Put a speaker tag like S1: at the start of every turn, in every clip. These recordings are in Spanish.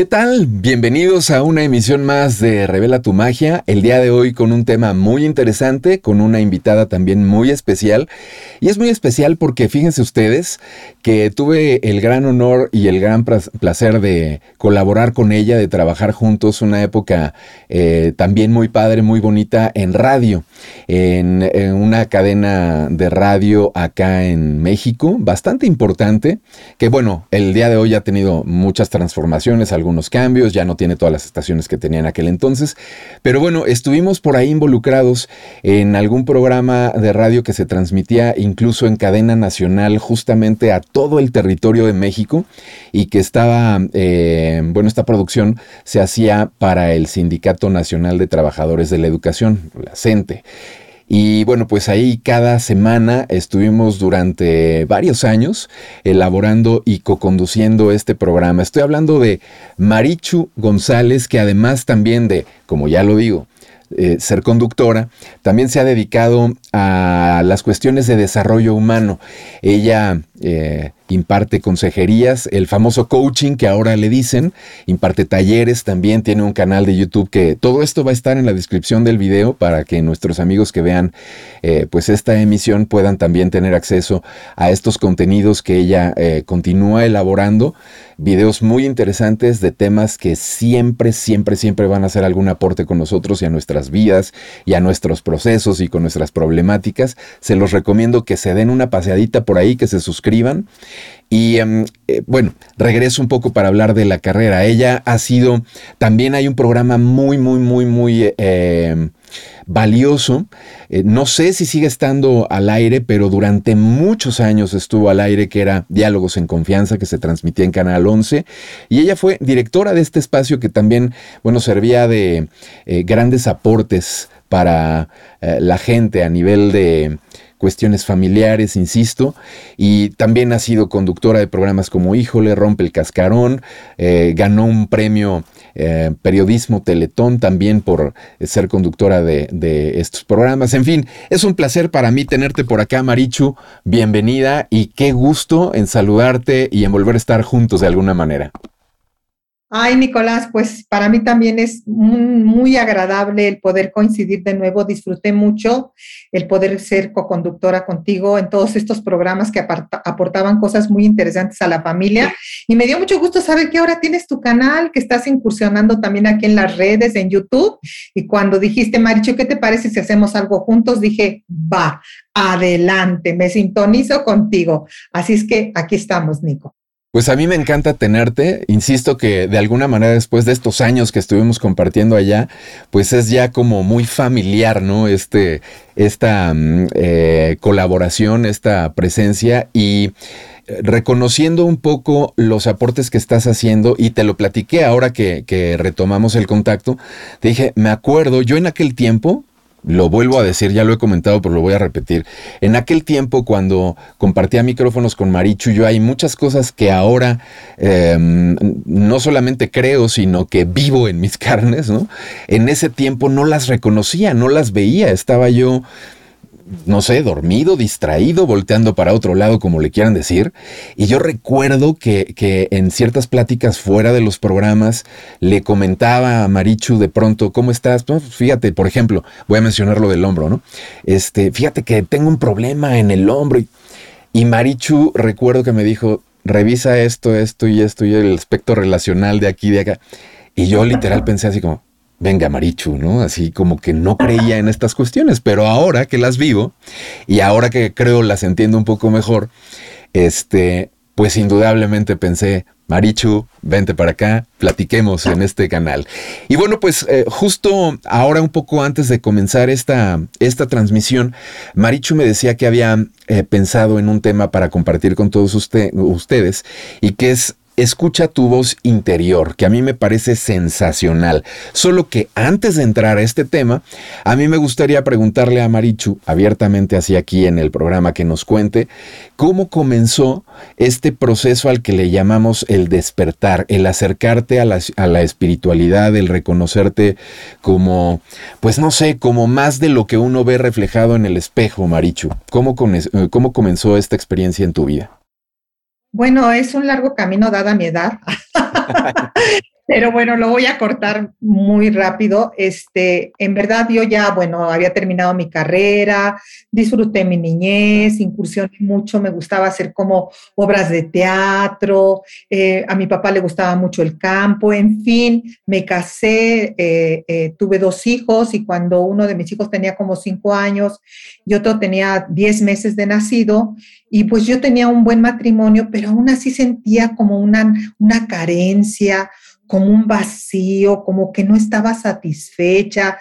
S1: ¿Qué tal? Bienvenidos a una emisión más de Revela tu magia. El día de hoy con un tema muy interesante, con una invitada también muy especial. Y es muy especial porque fíjense ustedes que tuve el gran honor y el gran placer de colaborar con ella, de trabajar juntos una época eh, también muy padre, muy bonita en radio, en, en una cadena de radio acá en México, bastante importante, que bueno, el día de hoy ha tenido muchas transformaciones, algunos unos cambios, ya no tiene todas las estaciones que tenía en aquel entonces. Pero bueno, estuvimos por ahí involucrados en algún programa de radio que se transmitía incluso en cadena nacional justamente a todo el territorio de México y que estaba, eh, bueno, esta producción se hacía para el Sindicato Nacional de Trabajadores de la Educación, la CENTE. Y bueno, pues ahí cada semana estuvimos durante varios años elaborando y co-conduciendo este programa. Estoy hablando de Marichu González, que además también de, como ya lo digo, eh, ser conductora, también se ha dedicado a las cuestiones de desarrollo humano. Ella eh, imparte consejerías, el famoso coaching que ahora le dicen, imparte talleres, también tiene un canal de YouTube que todo esto va a estar en la descripción del video para que nuestros amigos que vean eh, pues esta emisión puedan también tener acceso a estos contenidos que ella eh, continúa elaborando, videos muy interesantes de temas que siempre, siempre, siempre van a hacer algún aporte con nosotros y a nuestras vidas y a nuestros procesos y con nuestras problemáticas. Se los recomiendo que se den una paseadita por ahí, que se suscriban y em, eh, bueno, regreso un poco para hablar de la carrera. Ella ha sido, también hay un programa muy, muy, muy, muy em, valioso. Eh, no sé si sigue estando al aire, pero durante muchos años estuvo al aire, que era Diálogos en Confianza, que se transmitía en Canal 11. Y ella fue directora de este espacio que también, bueno, servía de eh, grandes aportes para la gente a nivel de cuestiones familiares, insisto, y también ha sido conductora de programas como Híjole, Rompe el Cascarón, eh, ganó un premio eh, Periodismo Teletón también por ser conductora de, estos programas. En fin, es un placer para mí tenerte por acá, Marichu, bienvenida y qué gusto en saludarte y en volver a estar juntos de alguna manera.
S2: Ay, Nicolás, pues para mí también es muy, agradable el poder coincidir de nuevo. Disfruté mucho el poder ser co-conductora contigo en todos estos programas que aportaban cosas muy interesantes a la familia. Y me dio mucho gusto saber que ahora tienes tu canal, que estás incursionando también aquí en las redes, en YouTube. Y cuando dijiste, Maricho, ¿qué te parece si hacemos algo juntos? Dije, va, adelante, me sintonizo contigo. Así es que aquí estamos, Nico.
S1: Pues a mí me encanta tenerte. Insisto que de alguna manera después de estos años que estuvimos compartiendo allá, pues es ya como muy familiar, ¿no? Este, esta mm, eh, colaboración, esta presencia y eh, reconociendo un poco los aportes que estás haciendo y te lo platiqué ahora que, que retomamos el contacto, te dije, me acuerdo, yo en aquel tiempo, lo vuelvo a decir, ya lo he comentado, pero lo voy a repetir. En aquel tiempo, cuando compartía micrófonos con Marichu, yo hay muchas cosas que ahora em, no solamente creo, sino que vivo en mis carnes, ¿no? En ese tiempo no las reconocía, no las veía, estaba yo no sé, dormido, distraído, volteando para otro lado, como le quieran decir. Y yo recuerdo que, que, en ciertas pláticas fuera de los programas le comentaba a Marichu de pronto, ¿cómo estás? Pues fíjate, por ejemplo, voy a mencionar lo del hombro, ¿no? Este, fíjate que tengo un problema en el hombro. Y, y Marichu, recuerdo que me dijo, revisa esto, esto y esto y el aspecto relacional de aquí de acá. Y yo literal pensé así como, venga Marichu, ¿no? Así como que no creía en estas cuestiones, pero ahora que las vivo y ahora que creo las entiendo un poco mejor, este, pues indudablemente pensé, Marichu, vente para acá, platiquemos en este canal. Y bueno, pues eh, justo ahora un poco antes de comenzar esta, esta transmisión, Marichu me decía que había eh, pensado en un tema para compartir con todos ustedes y que es escucha tu voz interior, que a mí me parece sensacional. Solo que antes de entrar a este tema, a mí me gustaría preguntarle a Marichu, abiertamente así aquí en el programa, que nos cuente cómo comenzó este proceso al que le llamamos el despertar, el acercarte a la, a la espiritualidad, el reconocerte como, pues no sé, como más de lo que uno ve reflejado en el espejo, Marichu. ¿Cómo, cómo comenzó esta experiencia en tu vida?
S2: Bueno, es un largo camino dada mi edad. Pero bueno, lo voy a cortar muy rápido. Este, en verdad yo ya, bueno, había terminado mi carrera, disfruté mi niñez, incursioné mucho, me gustaba hacer como obras de teatro, eh, a mi papá le gustaba mucho el campo, en fin, me casé, eh, eh, tuve dos hijos y cuando uno de mis hijos tenía como cinco años y otro tenía diez meses de nacido, y pues yo tenía un buen matrimonio, pero aún así sentía como una, una carencia, como un vacío, como que no estaba satisfecha.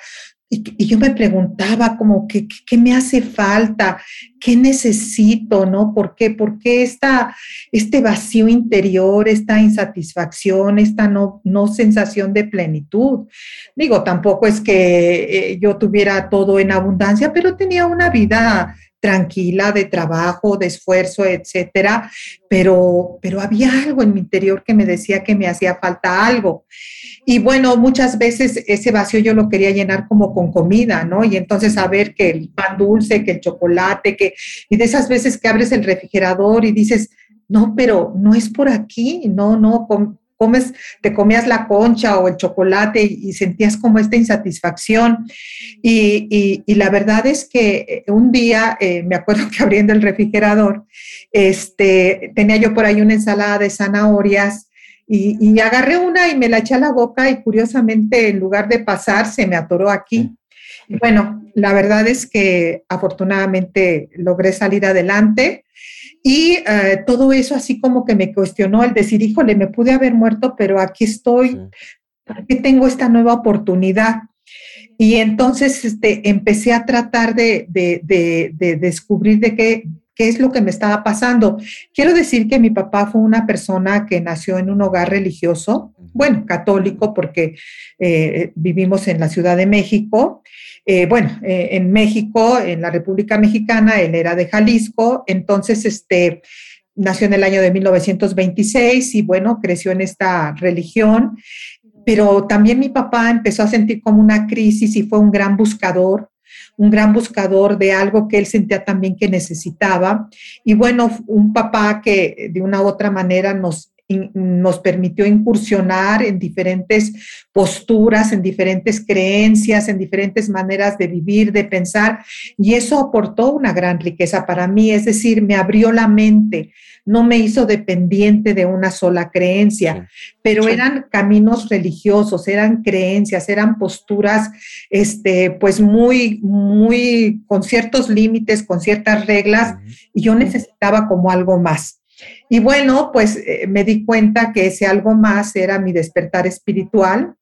S2: Y, yo me preguntaba como, ¿qué, ¿qué, me hace falta? ¿Qué necesito? ¿No? ¿Por qué? ¿Por qué esta, este vacío interior, esta insatisfacción, esta no, no sensación de plenitud? Digo, tampoco es que eh, yo tuviera todo en abundancia, pero tenía una vida tranquila de trabajo, de esfuerzo, etcétera, pero, pero había algo en mi interior que me decía que me hacía falta algo. Y bueno, muchas veces ese vacío yo lo quería llenar como con comida, ¿no? Y entonces saber que el pan dulce, que el chocolate, que, y de esas veces que abres el refrigerador y dices, no, pero no es por aquí, no, no, comes, te comías la concha o el chocolate y, sentías como esta insatisfacción. Y, la verdad es que eh, un día, eh, me acuerdo que abriendo el refrigerador, este, tenía yo por ahí una ensalada de zanahorias y, y, agarré una y me la eché a la boca y curiosamente en lugar de pasar se me atoró aquí. bueno, la verdad es que afortunadamente logré salir adelante. Y eh, todo eso así como que me cuestionó el decir, híjole, me pude haber muerto, pero aquí estoy, ¿por qué tengo esta nueva oportunidad? Y entonces este, empecé a tratar de, descubrir de qué, qué es lo que me estaba pasando. Quiero decir que mi papá fue una persona que nació en un hogar religioso, bueno, católico, porque eh, vivimos en la Ciudad de México, eh, bueno, eh, en México, en la República Mexicana, él era de Jalisco, entonces este, nació en el año de 1926 y bueno, creció en esta religión, pero también mi papá empezó a sentir como una crisis y fue un gran buscador un gran buscador de algo que él sentía también que necesitaba. Y bueno, un papá que de una u otra manera nos nos permitió incursionar en diferentes posturas, en diferentes creencias, en diferentes maneras de vivir, de pensar, y eso aportó una gran riqueza para mí, es decir, me abrió la mente, no me hizo dependiente de una sola creencia, pero eran caminos religiosos, eran creencias, eran posturas, este, pues muy, muy, con ciertos límites, con ciertas reglas, y yo necesitaba como algo más. Y bueno, pues eh, me di cuenta que ese algo más era mi despertar espiritual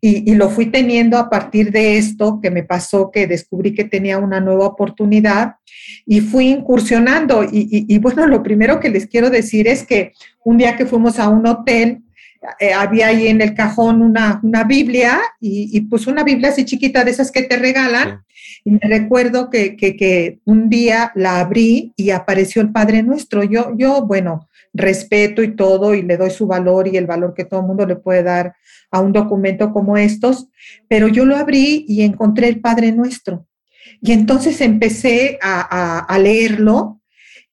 S2: y, lo fui teniendo a partir de esto que me pasó, que descubrí que tenía una nueva oportunidad y fui incursionando. Y, bueno, lo primero que les quiero decir es que un día que fuimos a un hotel, eh, había ahí en el cajón una, Biblia y, pues una Biblia así chiquita de esas que te regalan. Y me recuerdo que, un día la abrí y apareció el Padre Nuestro. Yo, yo, bueno, respeto y todo y le doy su valor y el valor que todo el mundo le puede dar a un documento como estos, pero yo lo abrí y encontré el Padre Nuestro. Y entonces empecé a, leerlo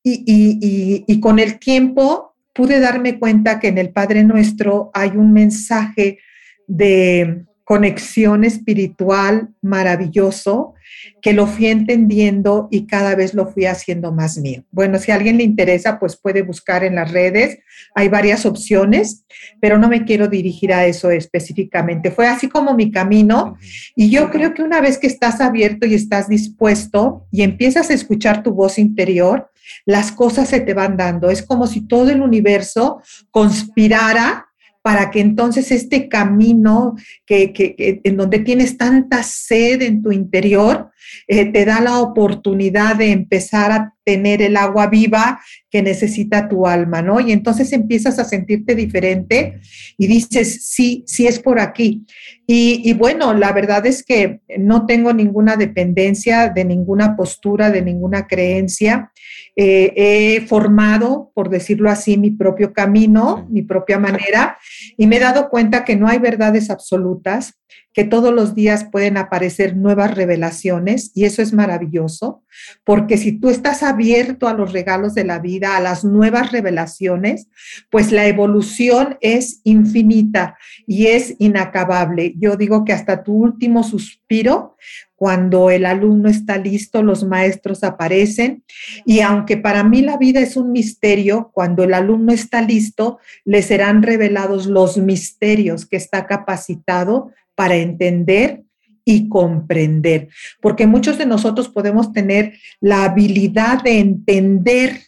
S2: y, y con el tiempo pude darme cuenta que en el Padre Nuestro hay un mensaje de conexión espiritual maravilloso que lo fui entendiendo y cada vez lo fui haciendo más mío. Bueno, si a alguien le interesa, pues puede buscar en las redes. Hay varias opciones, pero no me quiero dirigir a eso específicamente. Fue así como mi camino y yo creo que una vez que estás abierto y estás dispuesto y empiezas a escuchar tu voz interior, las cosas se te van dando. Es como si todo el universo conspirara para que entonces este camino que, en donde tienes tanta sed en tu interior, eh, te da la oportunidad de empezar a tener el agua viva que necesita tu alma, ¿no? Y entonces empiezas a sentirte diferente y dices, sí, sí es por aquí. Y bueno, la verdad es que no tengo ninguna dependencia de ninguna postura, de ninguna creencia. Eh, he formado, por decirlo así, mi propio camino, mi propia manera, y me he dado cuenta que no hay verdades absolutas, que todos los días pueden aparecer nuevas revelaciones y eso es maravilloso, porque si tú estás abierto a los regalos de la vida, a las nuevas revelaciones, pues la evolución es infinita y es inacabable. Yo digo que hasta tu último suspiro, cuando el alumno está listo, los maestros aparecen. Y aunque para mí la vida es un misterio, cuando el alumno está listo, le serán revelados los misterios que está capacitado para entender y comprender, porque muchos de nosotros podemos tener la habilidad de entender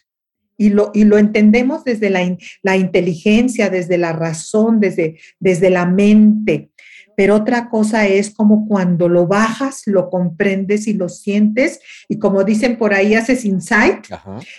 S2: y lo, y lo entendemos desde la, la, inteligencia, desde la razón, desde, desde la mente. Pero otra cosa es como cuando lo bajas, lo comprendes y lo sientes, y como dicen por ahí, haces insight,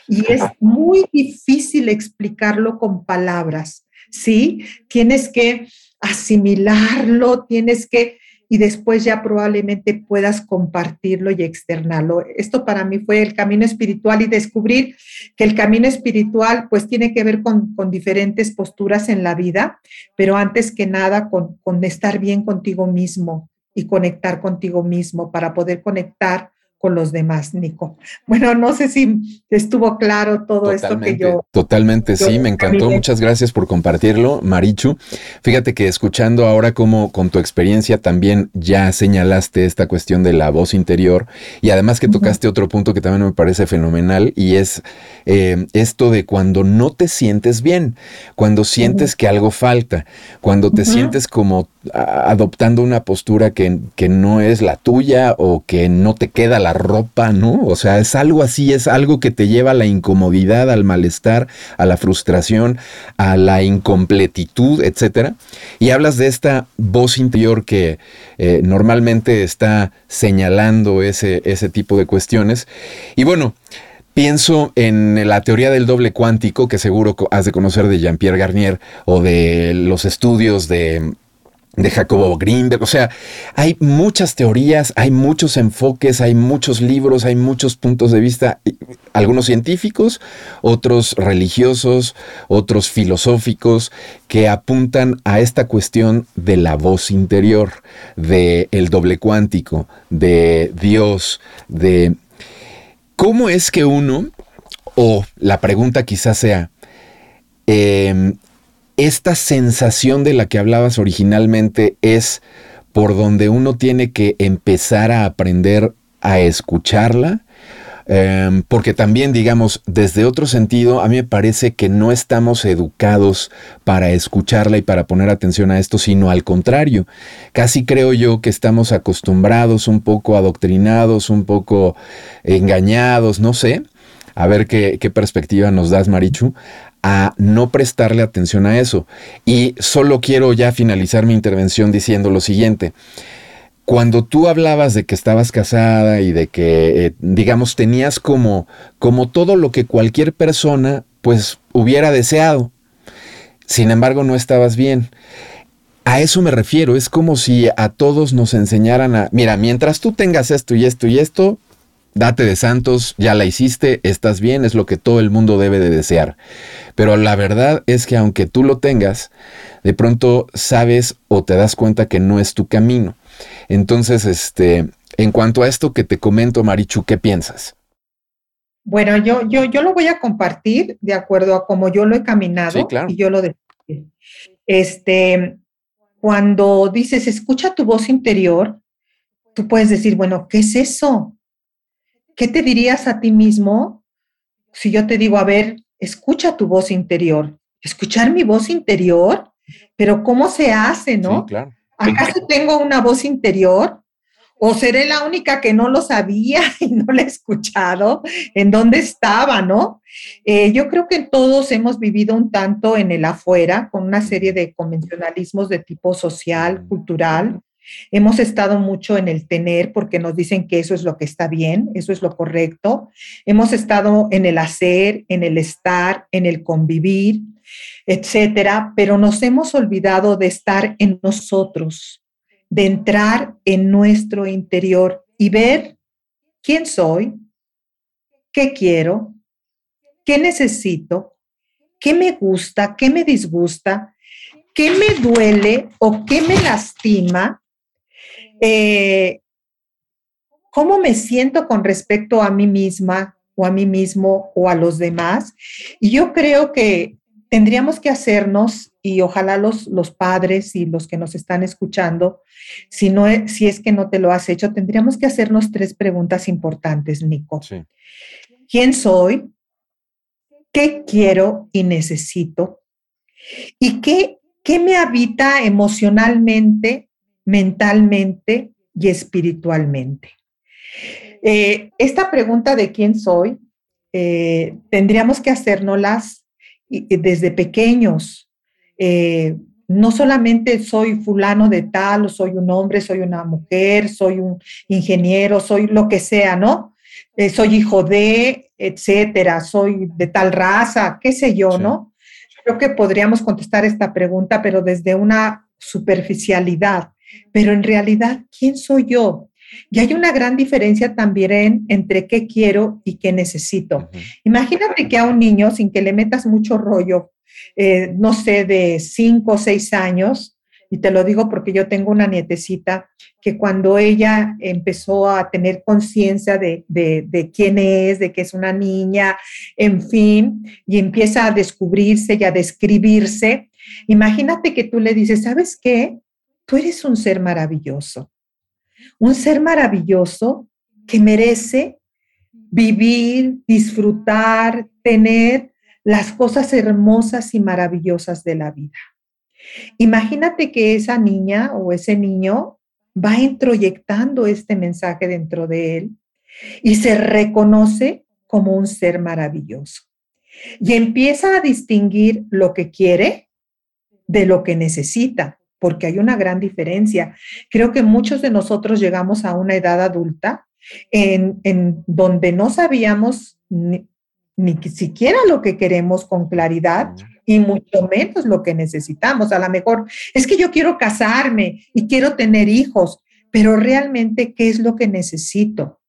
S2: y es muy difícil explicarlo con palabras, ¿sí? Tienes que asimilarlo, tienes que, y después ya probablemente puedas compartirlo y externarlo. Esto para mí fue el camino espiritual y descubrir que el camino espiritual pues tiene que ver con, diferentes posturas en la vida, pero antes que nada con, con estar bien contigo mismo y conectar contigo mismo para poder conectar con los demás, Nico. Bueno, no sé si estuvo claro todo esto que yo.
S1: Totalmente, sí, me encantó. Muchas gracias por compartirlo, Marichu. Fíjate que escuchando ahora cómo con tu experiencia también ya señalaste esta cuestión de la voz interior y además que tocaste otro punto que también me parece fenomenal y es eh, esto de cuando no te sientes bien, cuando sientes que algo falta, cuando te sientes como adoptando una postura que, que no es la tuya o que no te queda la ropa, ¿no? O sea, es algo así, es algo que te lleva a la incomodidad, al malestar, a la frustración, a la incompletitud, etcétera. Y hablas de esta voz interior que eh, normalmente está señalando ese, ese tipo de cuestiones. Y bueno, Pienso en la teoría del doble cuántico, que seguro has de conocer de Jean-Pierre Garnier, o de los estudios de de Jacobo Greenberg. O sea, hay muchas teorías, hay muchos enfoques, hay muchos libros, hay muchos puntos de vista, algunos científicos, otros religiosos, otros filosóficos, que apuntan a esta cuestión de la voz interior, de el doble cuántico, de Dios, de cómo es que uno, o la pregunta quizás sea, eh, esta sensación de la que hablabas originalmente es por donde uno tiene que empezar a aprender a escucharla. Em, porque también, digamos, desde otro sentido, a mí me parece que no estamos educados para escucharla y para poner atención a esto, sino al contrario. Casi creo yo que estamos acostumbrados, un poco adoctrinados, un poco engañados, no sé. A ver qué, qué perspectiva nos das, Marichu, a no prestarle atención a eso. Y solo quiero ya finalizar mi intervención diciendo lo siguiente. Cuando tú hablabas de que estabas casada y de que, eh, digamos, tenías como, como todo lo que cualquier persona pues hubiera deseado, sin embargo no estabas bien. A eso me refiero, es como si a todos nos enseñaran a, mira, mientras tú tengas esto y esto y esto, date de santos, ya la hiciste, estás bien, es lo que todo el mundo debe de desear. Pero la verdad es que aunque tú lo tengas, de pronto sabes o te das cuenta que no es tu camino. Entonces, este, en cuanto a esto que te comento, Marichu, ¿qué piensas?
S2: Bueno, yo, yo, yo lo voy a compartir de acuerdo a cómo yo lo he caminado y yo lo. Este, cuando dices, escucha tu voz interior, tú puedes decir, bueno, ¿qué es eso? ¿Qué te dirías a ti mismo si yo te digo, a ver, escucha tu voz interior? Escuchar mi voz interior, pero ¿cómo se hace, no? claro. ¿Acaso tengo una voz interior? ¿O seré la única que no lo sabía y no la he escuchado? ¿En dónde estaba, no? Eh, yo creo que todos hemos vivido un tanto en el afuera, con una serie de convencionalismos de tipo social, cultural, Hemos estado mucho en el tener porque nos dicen que eso es lo que está bien, eso es lo correcto. Hemos estado en el hacer, en el estar, en el convivir, etcétera, pero nos hemos olvidado de estar en nosotros, de entrar en nuestro interior y ver quién soy, qué quiero, qué necesito, qué me gusta, qué me disgusta, qué me duele o qué me lastima, eh, cómo me siento con respecto a mí misma o a mí mismo o a los demás. Y yo creo que tendríamos que hacernos, y ojalá los, los padres y los que nos están escuchando, si, no, si es que no te lo has hecho, tendríamos que hacernos tres preguntas importantes, Nico. ¿Quién soy? ¿Qué quiero y necesito? ¿Y qué, qué me habita emocionalmente, mentalmente y espiritualmente? Eh, esta pregunta de quién soy, eh, tendríamos que hacernoslas desde pequeños. Eh, no solamente soy fulano de tal, o soy un hombre, soy una mujer, soy un ingeniero, soy lo que sea, ¿no? soy hijo de, etcétera, soy de tal raza, qué sé yo, ¿no? Creo que podríamos contestar esta pregunta, pero desde una superficialidad. Pero en realidad, ¿quién soy yo? Y hay una gran diferencia también entre qué quiero y qué necesito. Imagínate que a un niño, sin que le metas mucho rollo, eh, no sé, de cinco o seis años, y te lo digo porque yo tengo una nietecita que cuando ella empezó a tener conciencia de, de, quién es, de que es una niña, en fin, y empieza a descubrirse y a describirse, imagínate que tú le dices, ¿sabes qué? Tú eres un ser maravilloso un ser maravilloso que merece vivir, disfrutar, tener las cosas hermosas y maravillosas de la vida. Imagínate que esa niña o ese niño va introyectando este mensaje dentro de él y se reconoce como un ser maravilloso. Y empieza a distinguir lo que quiere de lo que necesita porque hay una gran diferencia. Creo que muchos de nosotros llegamos a una edad adulta en, donde no sabíamos ni, siquiera lo que queremos con claridad y mucho menos lo que necesitamos. A lo mejor es que yo quiero casarme y quiero tener hijos, pero realmente, ¿qué es lo que necesito?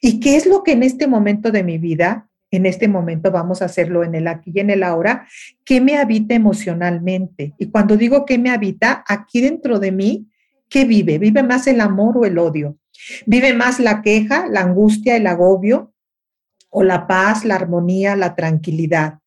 S2: ¿Y qué es lo que en este momento de mi vida en este momento vamos a hacerlo en el aquí y en el ahora, ¿qué me habita emocionalmente? Y cuando digo qué me habita, aquí dentro de mí, ¿qué vive? ¿Vive más el amor o el odio? ¿Vive más la queja, la angustia, el agobio? ¿O la paz, la armonía, la tranquilidad?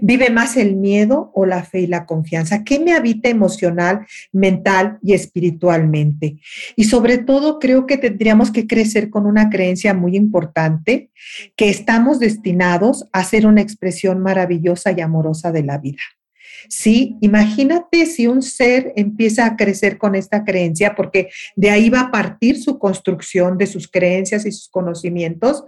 S2: ¿Vive más el miedo o la fe y la confianza? ¿Qué me habita emocional, mental y espiritualmente? Y sobre todo creo que tendríamos que crecer con una creencia muy importante, que estamos destinados a ser una expresión maravillosa y amorosa de la vida. Sí, imagínate si un ser empieza a crecer con esta creencia, porque de ahí va a partir su construcción de sus creencias y sus conocimientos.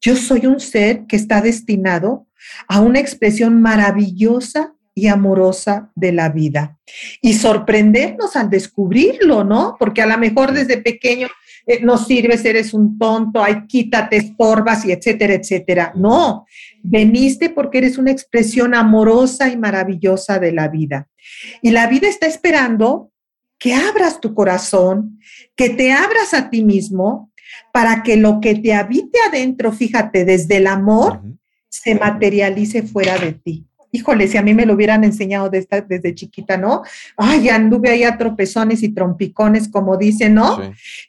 S2: Yo soy un ser que está destinado a una expresión maravillosa y amorosa de la vida. Y sorprendernos al descubrirlo, ¿no? Porque a lo mejor desde pequeño eh, no sirves, eres un tonto, ay, quítate, estorbas y etcétera, etcétera. No, veniste porque eres una expresión amorosa y maravillosa de la vida. Y la vida está esperando que abras tu corazón, que te abras a ti mismo para que lo que te habite adentro, fíjate, desde el amor, se materialice fuera de ti. Híjole, si a mí me lo hubieran enseñado desde, chiquita, ¿no? Ay, anduve ahí a tropezones y trompicones, como dicen, ¿no?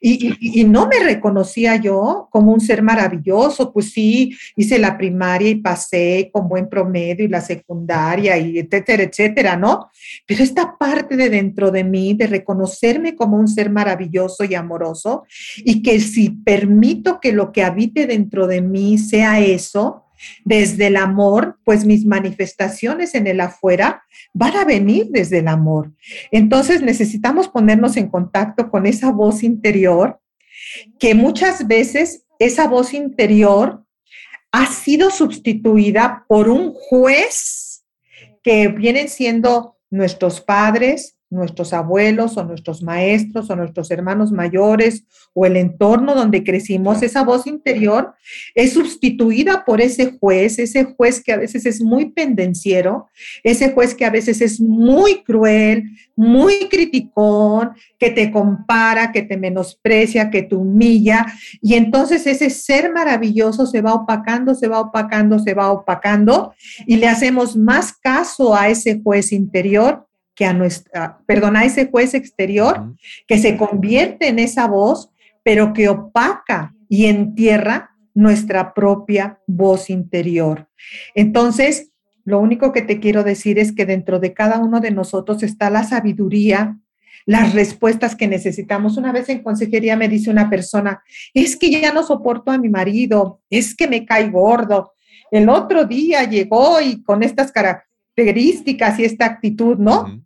S2: Y, no me reconocía yo como un ser maravilloso, pues sí, hice la primaria y pasé con buen promedio y la secundaria y etcétera, etcétera, ¿no? Pero esta parte de dentro de mí, de reconocerme como un ser maravilloso y amoroso, y que si permito que lo que habite dentro de mí sea eso, desde el amor, pues mis manifestaciones en el afuera van a venir desde el amor. Entonces necesitamos ponernos en contacto con esa voz interior, que muchas veces esa voz interior ha sido sustituida por un juez que vienen siendo nuestros padres, nuestros abuelos o nuestros maestros o nuestros hermanos mayores o el entorno donde crecimos, esa voz interior es sustituida por ese juez, ese juez que a veces es muy pendenciero, ese juez que a veces es muy cruel, muy criticón, que te compara, que te menosprecia, que te humilla. Y entonces ese ser maravilloso se va opacando, se va opacando, se va opacando y le hacemos más caso a ese juez interior que a nuestra, perdón, a ese juez exterior que se convierte en esa voz, pero que opaca y entierra nuestra propia voz interior. Entonces, lo único que te quiero decir es que dentro de cada uno de nosotros está la sabiduría, las respuestas que necesitamos. Una vez en consejería me dice una persona, es que ya no soporto a mi marido, es que me cae gordo. El otro día llegó y con estas características y esta actitud, ¿no?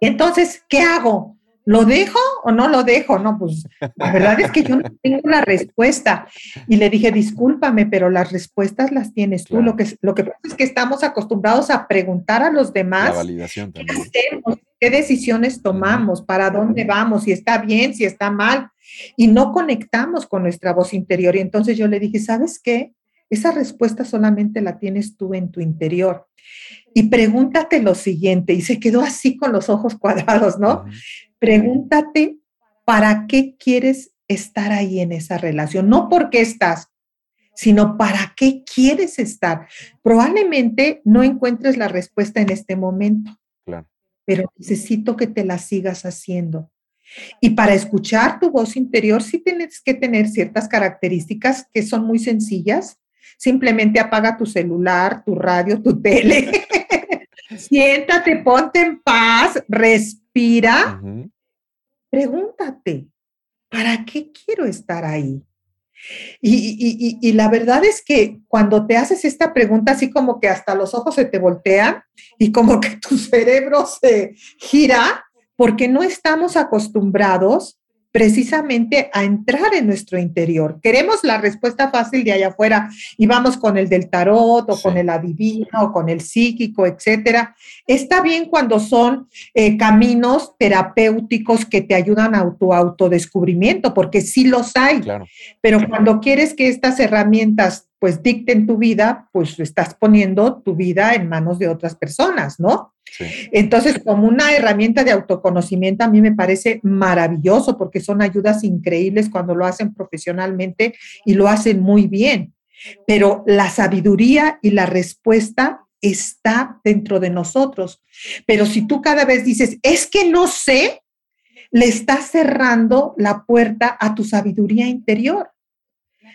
S2: Entonces, ¿qué hago? ¿Lo dejo o no lo dejo? No, pues la verdad es que yo no tengo la respuesta. Y le dije, discúlpame, pero las respuestas las tienes tú. Lo, que, lo que pasa es que estamos acostumbrados a preguntar a los demás. La
S1: validación
S2: ¿Qué hacemos? ¿Qué decisiones tomamos? ¿Para dónde vamos? Si está bien, si está mal. Y no conectamos con nuestra voz interior. Y entonces yo le dije, ¿sabes qué? Esa respuesta solamente la tienes tú en tu interior. Y pregúntate lo siguiente, y se quedó así con los ojos cuadrados, ¿no? Pregúntate, ¿para qué quieres estar ahí en esa relación? No porque estás, sino para qué quieres estar. Probablemente no encuentres la respuesta en este momento, claro. pero necesito que te la sigas haciendo. Y para escuchar tu voz interior, sí tienes que tener ciertas características que son muy sencillas, Simplemente apaga tu celular, tu radio, tu tele. Siéntate, ponte en paz, respira. Pregúntate, ¿para qué quiero estar ahí? Y, la verdad es que cuando te haces esta pregunta, así como que hasta los ojos se te voltean y como que tu cerebro se gira, porque no estamos acostumbrados precisamente a entrar en nuestro interior. Queremos la respuesta fácil de allá afuera y vamos con el del tarot o con el adivino o con el psíquico, etcétera. Está bien cuando son eh, caminos terapéuticos que te ayudan a tu autodescubrimiento, porque sí los hay. Pero cuando quieres que estas herramientas pues dicten tu vida, pues estás poniendo tu vida en manos de otras personas, ¿no? Entonces, como una herramienta de autoconocimiento, a mí me parece maravilloso porque son ayudas increíbles cuando lo hacen profesionalmente y lo hacen muy bien. Pero la sabiduría y la respuesta está dentro de nosotros. Pero si tú cada vez dices, es que no sé, le estás cerrando la puerta a tu sabiduría interior.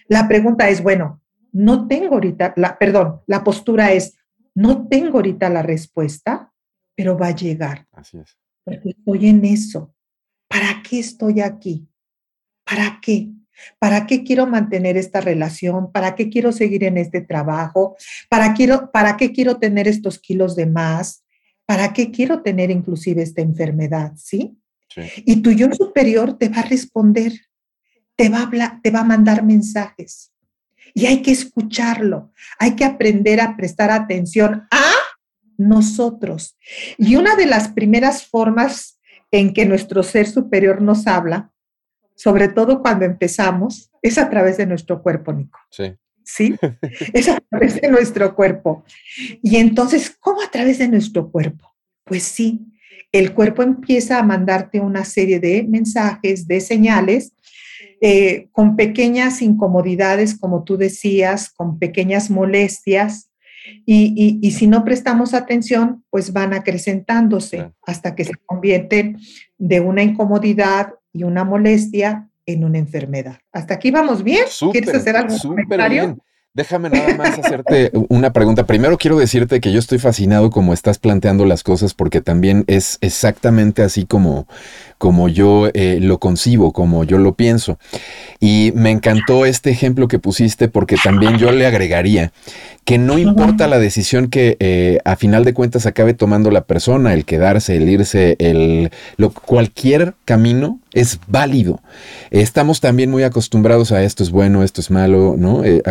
S2: La pregunta es, bueno, no tengo ahorita, la, perdón, la postura es, no tengo ahorita la respuesta, pero va a llegar.
S1: Así es.
S2: Porque estoy en eso. ¿Para qué estoy aquí? ¿Para qué? ¿Para qué quiero mantener esta relación? ¿Para qué quiero seguir en este trabajo? ¿Para, quiero, ¿Para qué quiero tener estos kilos de más? ¿Para qué quiero tener inclusive esta enfermedad? ¿Sí? sí. Y tu yo superior te va a responder, te va a, hablar, te va a mandar mensajes y hay que escucharlo, hay que aprender a prestar atención a nosotros. Y una de las primeras formas en que nuestro ser superior nos habla, sobre todo cuando empezamos, es a través de nuestro cuerpo, Nico.
S1: Sí.
S2: ¿Sí? Es a través de nuestro cuerpo. Y entonces, ¿cómo a través de nuestro cuerpo? Pues sí, el cuerpo empieza a mandarte una serie de mensajes, de señales, eh, con pequeñas incomodidades, como tú decías, con pequeñas molestias, y, si no prestamos atención, pues van acrecentándose hasta que se convierten de una incomodidad y una molestia en una enfermedad. ¿Hasta aquí vamos bien?
S1: ¿Quieres hacer algún comentario? Déjame nada más hacerte una pregunta. Primero quiero decirte que yo estoy fascinado como estás planteando las cosas porque también es exactamente así como, como yo eh, lo concibo, como yo lo pienso. Y me encantó este ejemplo que pusiste porque también yo le agregaría que no importa la decisión que eh, a final de cuentas acabe tomando la persona, el quedarse, el irse, el, lo, cualquier camino es válido. Estamos también muy acostumbrados a esto es bueno, esto es malo, ¿no? Eh,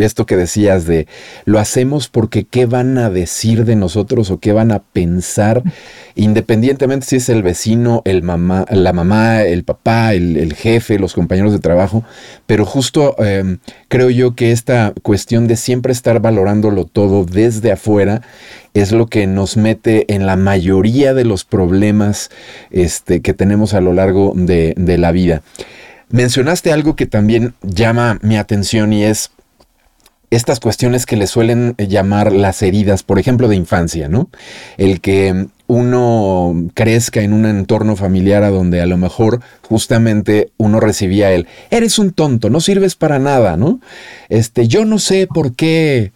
S1: esto que decías de lo hacemos porque qué van a decir de nosotros o qué van a pensar, independientemente si es el vecino, el mamá, la mamá, el papá, el, jefe, los compañeros de trabajo, pero justo em, creo yo que esta cuestión de siempre estar valorándolo todo desde afuera es lo que nos mete en la mayoría de los problemas este, que tenemos a lo largo de, de la vida. Mencionaste algo que también llama mi atención y es estas cuestiones que le suelen llamar las heridas, por ejemplo, de infancia, ¿no? El que uno crezca en un entorno familiar a donde a lo mejor justamente uno recibía el, eres un tonto, no sirves para nada, ¿no? Este, yo no sé por qué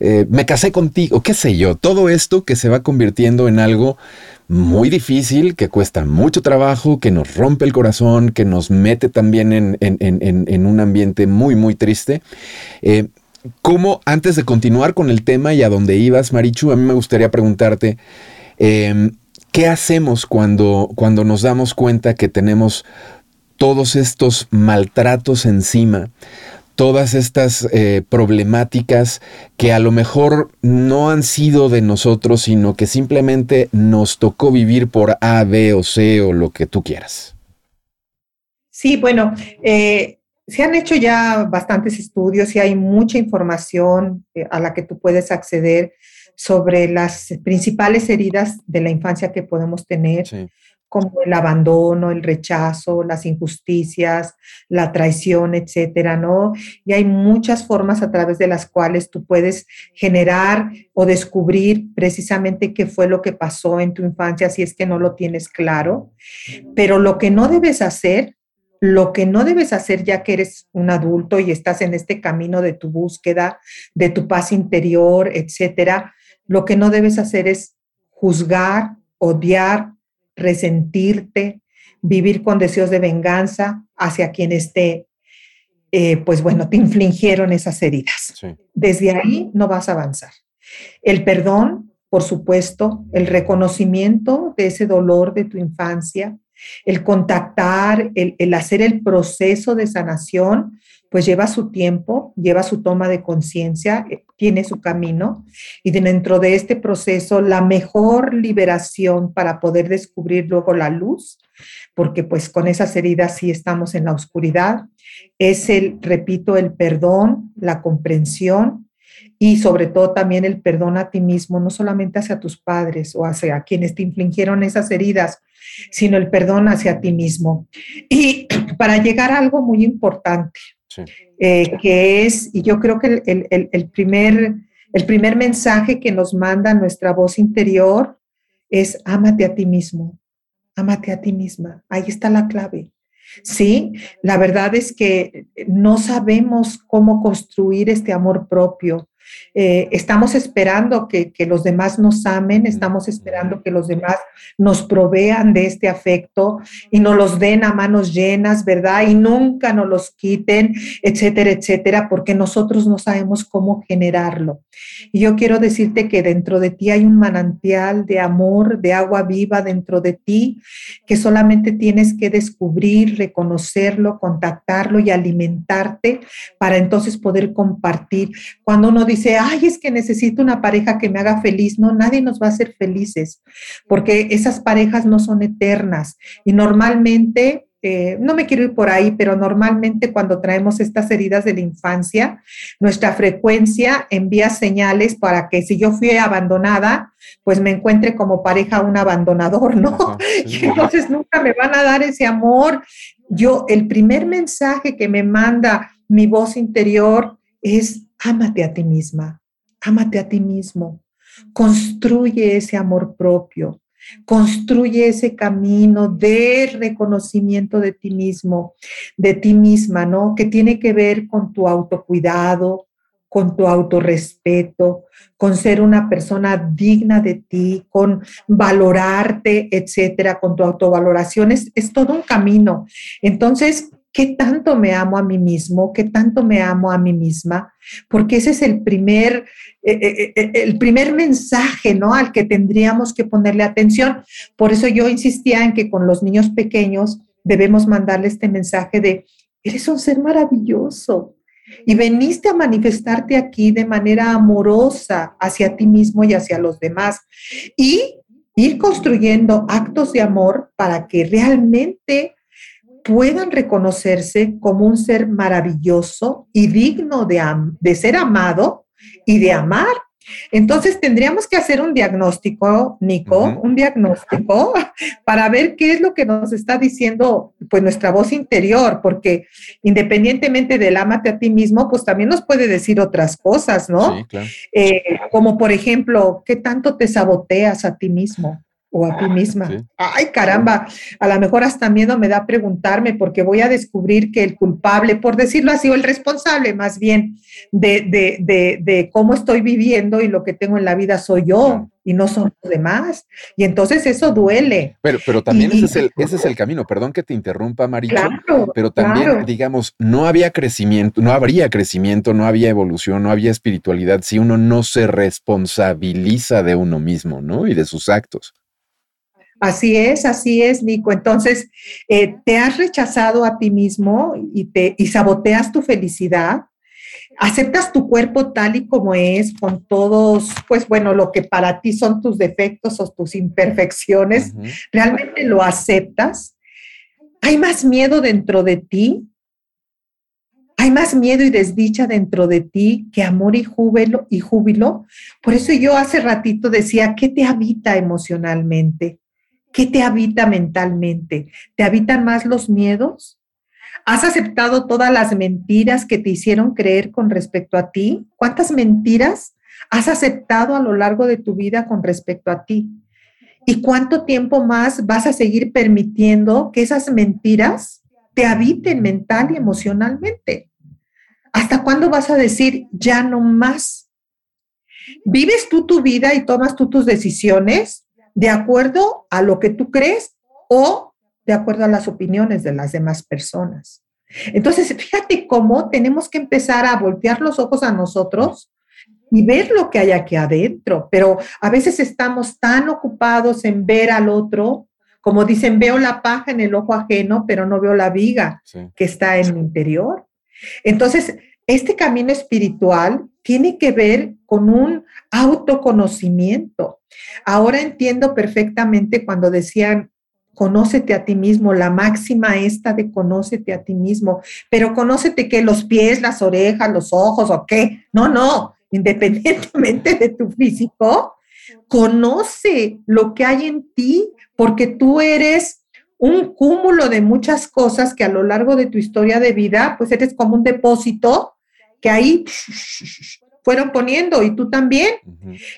S1: eh, me casé contigo, qué sé yo, todo esto que se va convirtiendo en algo muy difícil, que cuesta mucho trabajo, que nos rompe el corazón, que nos mete también en, un ambiente muy, muy triste. Eh, ¿Cómo, antes de continuar con el tema y a dónde ibas, Marichu, a mí me gustaría preguntarte, em, ¿qué hacemos cuando, cuando nos damos cuenta que tenemos todos estos maltratos encima? todas estas eh, problemáticas que a lo mejor no han sido de nosotros, sino que simplemente nos tocó vivir por A, B o C o lo que tú quieras.
S2: Sí, bueno, eh, se han hecho ya bastantes estudios y hay mucha información eh, a la que tú puedes acceder sobre las principales heridas de la infancia que podemos tener, como el abandono, el rechazo, las injusticias, la traición, etcétera, ¿no? Y hay muchas formas a través de las cuales tú puedes generar o descubrir precisamente qué fue lo que pasó en tu infancia si es que no lo tienes claro. Pero lo que no debes hacer lo que no debes hacer ya que eres un adulto y estás en este camino de tu búsqueda, de tu paz interior, etcétera, lo que no debes hacer es juzgar, odiar, resentirte, vivir con deseos de venganza hacia quienes te, eh, pues bueno, te infligieron esas heridas. Desde ahí no vas a avanzar. El perdón, por supuesto, el reconocimiento de ese dolor de tu infancia, el contactar, el, hacer el proceso de sanación, pues lleva su tiempo, lleva su toma de conciencia, eh, tiene su camino y dentro de este proceso la mejor liberación para poder descubrir luego la luz, porque pues con esas heridas sí estamos en la oscuridad, es el, repito, el perdón, la comprensión y sobre todo también el perdón a ti mismo, no solamente hacia tus padres o hacia quienes te infligieron esas heridas, sino el perdón hacia ti mismo. Y para llegar a algo muy importante, eh, que es, y yo creo que el, primer, el primer mensaje que nos manda nuestra voz interior es, ámate a ti mismo, ámate a ti misma. Ahí está la clave. Sí, la verdad es que no sabemos cómo construir este amor propio. Eh, estamos esperando que, los demás nos amen, estamos esperando que los demás nos provean de este afecto y nos los den a manos llenas, ¿verdad? Y nunca nos los quiten, etcétera, etcétera, porque nosotros no sabemos cómo generarlo. Y yo quiero decirte que dentro de ti hay un manantial de amor, de agua viva dentro de ti, que solamente tienes que descubrir, reconocerlo, contactarlo y alimentarte para entonces poder compartir. Cuando uno dice, dice, ay, es que necesito una pareja que me haga feliz. No, nadie nos va a hacer felices, porque esas parejas no son eternas. Y normalmente, eh, no me quiero ir por ahí, pero normalmente cuando traemos estas heridas de la infancia, nuestra frecuencia envía señales para que si yo fui abandonada, pues me encuentre como pareja un abandonador, ¿no? y entonces nunca me van a dar ese amor. Yo, el primer mensaje que me manda mi voz interior es ámate a ti misma, ámate a ti mismo, construye ese amor propio, construye ese camino de reconocimiento de ti mismo, de ti misma, ¿no? Que tiene que ver con tu autocuidado, con tu autorrespeto, con ser una persona digna de ti, con valorarte, etcétera, con tu autovaloración. Es, es todo un camino. Entonces, ¿Qué tanto me amo a mí mismo? ¿Qué tanto me amo a mí misma? Porque ese es el primer, eh, eh, eh, el primer mensaje, ¿no? Al que tendríamos que ponerle atención. Por eso yo insistía en que con los niños pequeños debemos mandarle este mensaje de, eres un ser maravilloso y veniste a manifestarte aquí de manera amorosa hacia ti mismo y hacia los demás. Y ir construyendo actos de amor para que realmente puedan reconocerse como un ser maravilloso y digno de, de ser amado y de amar entonces tendríamos que hacer un diagnóstico, Nico, un diagnóstico para ver qué es lo que nos está diciendo pues nuestra voz interior, porque independientemente del amate a ti mismo, pues también nos puede decir otras cosas, ¿no? Sí, claro. Eh, como por ejemplo, ¿qué tanto te saboteas a ti mismo? O a ti misma. Ay, caramba, a lo mejor hasta miedo me da preguntarme porque voy a descubrir que el culpable, por decirlo así, o el responsable más bien de, de, cómo estoy viviendo y lo que tengo en la vida soy yo y no son los demás. Y entonces eso duele.
S1: Pero, pero también ese, es el, ese es el camino. Perdón que te interrumpa, Maricho, pero también, digamos, no había crecimiento, no habría crecimiento, no había evolución, no había espiritualidad si uno no se responsabiliza de uno mismo, ¿no? Y de sus actos.
S2: Así es, así es, Nico. Entonces, eh, te has rechazado a ti mismo y, te, y saboteas tu felicidad. Aceptas tu cuerpo tal y como es, con todos, pues bueno, lo que para ti son tus defectos o tus imperfecciones. Realmente lo aceptas. Hay más miedo dentro de ti. Hay más miedo y desdicha dentro de ti que amor y júbilo, y júbilo. Por eso yo hace ratito decía, ¿qué te habita emocionalmente? ¿Qué te habita mentalmente? ¿Te habitan más los miedos? ¿Has aceptado todas las mentiras que te hicieron creer con respecto a ti? ¿Cuántas mentiras has aceptado a lo largo de tu vida con respecto a ti? ¿Y cuánto tiempo más vas a seguir permitiendo que esas mentiras te habiten mental y emocionalmente? ¿Hasta cuándo vas a decir ya no más? ¿Vives tú tu vida y tomas tú tus decisiones? De acuerdo a lo que tú crees o de acuerdo a las opiniones de las demás personas. Entonces, fíjate cómo tenemos que empezar a voltear los ojos a nosotros y ver lo que hay aquí adentro, pero a veces estamos tan ocupados en ver al otro, como dicen, veo la paja en el ojo ajeno, pero no veo la viga que está en mi interior. Entonces, este camino espiritual tiene que ver con un autoconocimiento. Ahora entiendo perfectamente cuando decían, conócete a ti mismo, la máxima esta de conócete a ti mismo, pero conócete que los pies, las orejas, los ojos o qué. No, no, independientemente de tu físico, conoce lo que hay en ti, porque tú eres un cúmulo de muchas cosas que a lo largo de tu historia de vida, pues eres como un depósito que ahí fueron poniendo y tú también.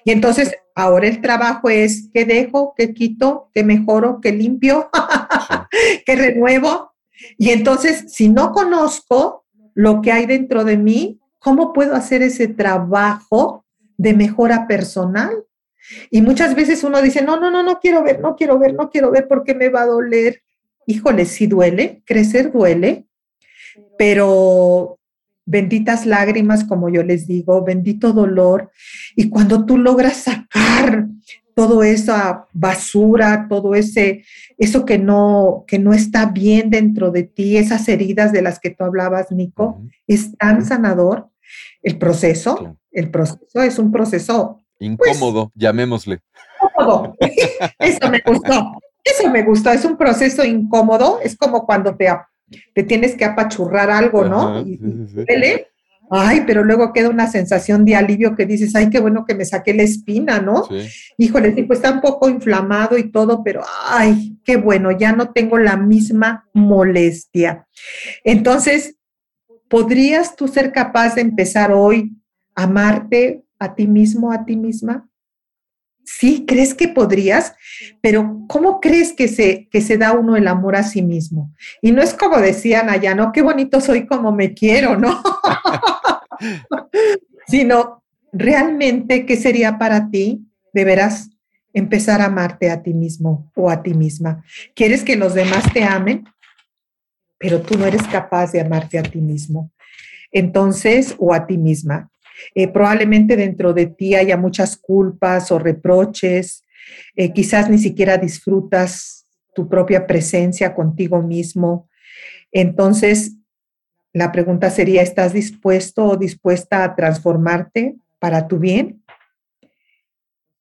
S2: Y entonces ahora el trabajo es qué dejo, qué quito, qué mejoro, qué limpio, qué renuevo. Y entonces, si no conozco lo que hay dentro de mí, ¿cómo puedo hacer ese trabajo de mejora personal? Y muchas veces uno dice, no, no, no, no quiero ver, no quiero ver, no quiero ver porque me va a doler. Híjole, sí duele, crecer duele, pero benditas lágrimas, como yo les digo, bendito dolor. Y cuando tú logras sacar todo esa basura, todo ese eso que no que no está bien dentro de ti, esas heridas de las que tú hablabas, Nico, es tan sanador el proceso. El proceso es un proceso
S1: pues, incómodo, llamémosle.
S2: Incómodo. Eso me gustó. Eso me gustó. Es un proceso incómodo. Es como cuando te te tienes que apachurrar algo, ¿no? y, Ay, pero luego queda una sensación de alivio que dices, ay, qué bueno que me saqué la espina, ¿no? Híjole, sí, pues está un poco inflamado y todo, pero ay, qué bueno, ya no tengo la misma molestia. Entonces, ¿podrías tú ser capaz de empezar hoy a amarte a ti mismo, a ti misma? Sí, crees que podrías, pero ¿cómo crees que se, que se da uno el amor a sí mismo? Y no es como decían allá, ¿no? Qué bonito soy como me quiero, ¿no? Sino, realmente, ¿qué sería para ti? Deberás empezar a amarte a ti mismo o a ti misma. ¿Quieres que los demás te amen? Pero tú no eres capaz de amarte a ti mismo. Entonces, o a ti misma. Eh, probablemente dentro de ti haya muchas culpas o reproches, eh, quizás ni siquiera disfrutas tu propia presencia contigo mismo. Entonces, la pregunta sería, ¿estás dispuesto o dispuesta a transformarte para tu bien?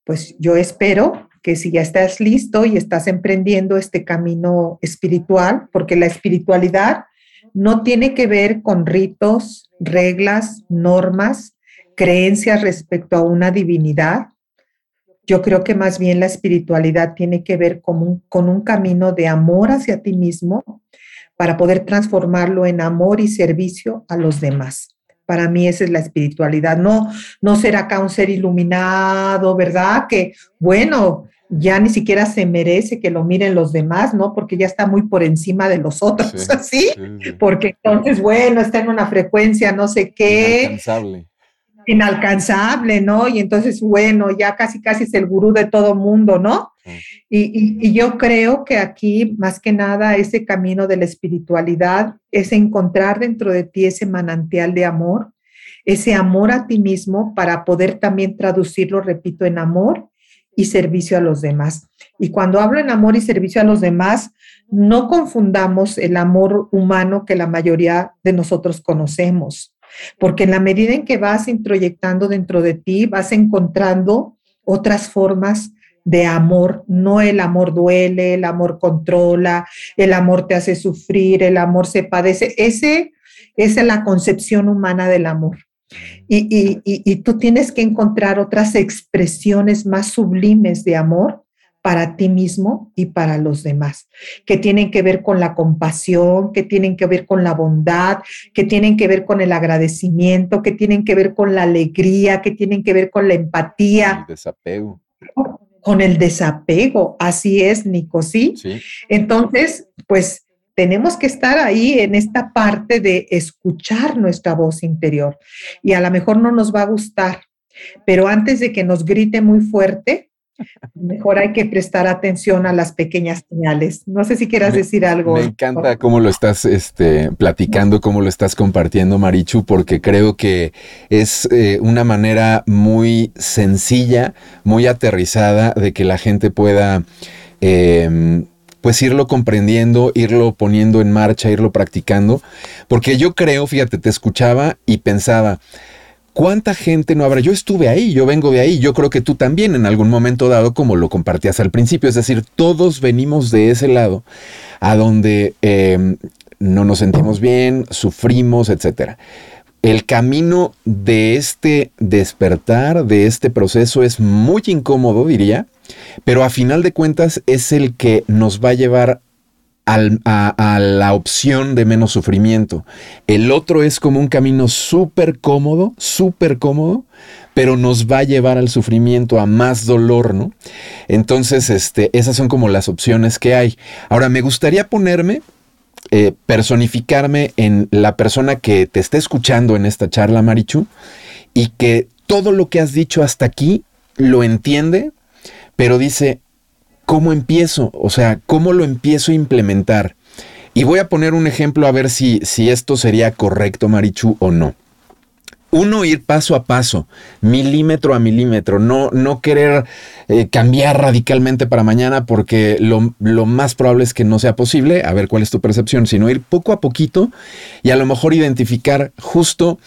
S2: Pues yo espero que si ya estás listo y estás emprendiendo este camino espiritual, porque la espiritualidad no tiene que ver con ritos, reglas, normas, creencias respecto a una divinidad. Yo creo que más bien la espiritualidad tiene que ver con un, con un camino de amor hacia ti mismo para poder transformarlo en amor y servicio a los demás. Para mí esa es la espiritualidad, no, no ser acá un ser iluminado, ¿verdad? Que bueno, ya ni siquiera se merece que lo miren los demás, ¿no? Porque ya está muy por encima de los otros, ¿sí? Porque entonces, bueno, está en una frecuencia no sé qué. Inalcanzable. Inalcanzable, ¿no? Y entonces, bueno, ya casi, casi es el gurú de todo mundo, ¿no? Y, y, yo creo que aquí, más que nada, ese camino de la espiritualidad es encontrar dentro de ti ese manantial de amor, ese amor a ti mismo para poder también traducirlo, repito, en amor y servicio a los demás. Y cuando hablo en amor y servicio a los demás, no confundamos el amor humano que la mayoría de nosotros conocemos, porque en la medida en que vas introyectando dentro de ti, vas encontrando otras formas de amor, no el amor duele, el amor controla, el amor te hace sufrir, el amor se padece. Ese, esa es la concepción humana del amor. Y, y, tú tienes que encontrar otras expresiones más sublimes de amor para ti mismo y para los demás, que tienen que ver con la compasión, que tienen que ver con la bondad, que tienen que ver con el agradecimiento, que tienen que ver con la alegría, que tienen que ver con la empatía.
S1: El desapego.
S2: Con el desapego, así es, Nico, ¿sí? sí. Entonces, pues tenemos que estar ahí en esta parte de escuchar nuestra voz interior. Y a lo mejor no nos va a gustar, pero antes de que nos grite muy fuerte, mejor hay que prestar atención a las pequeñas señales. No sé si quieras decir algo.
S1: Me encanta cómo lo estás este, platicando, cómo lo estás compartiendo, Marichu, porque creo que es eh, una manera muy sencilla, muy aterrizada de que la gente pueda... Em, pues irlo comprendiendo, irlo poniendo en marcha, irlo practicando. Porque yo creo, fíjate, te escuchaba y pensaba, ¿cuánta gente no habrá? Yo estuve ahí, yo vengo de ahí, yo creo que tú también en algún momento dado, como lo compartías al principio, es decir, todos venimos de ese lado, a donde em, no nos sentimos bien, sufrimos, etcétera. El camino de este despertar, de este proceso, es muy incómodo, diría, pero a final de cuentas es el que nos va a llevar a, la opción de menos sufrimiento. El otro es como un camino súper cómodo, súper cómodo, pero nos va a llevar al sufrimiento, a más dolor, ¿no? Entonces, este, esas son como las opciones que hay. Ahora, me gustaría ponerme eh, personificarme en la persona que te está escuchando en esta charla, Marichu, y que todo lo que has dicho hasta aquí lo entiende, pero dice, ¿cómo empiezo? O sea, ¿cómo lo empiezo a implementar? Y voy a poner un ejemplo a ver si, si esto sería correcto, Marichu, o no. Uno, ir paso a paso, milímetro a milímetro, no, no querer eh, cambiar radicalmente para mañana porque lo, lo, más probable es que no sea posible, a ver cuál es tu percepción, sino ir poco a poquito y a lo mejor identificar justo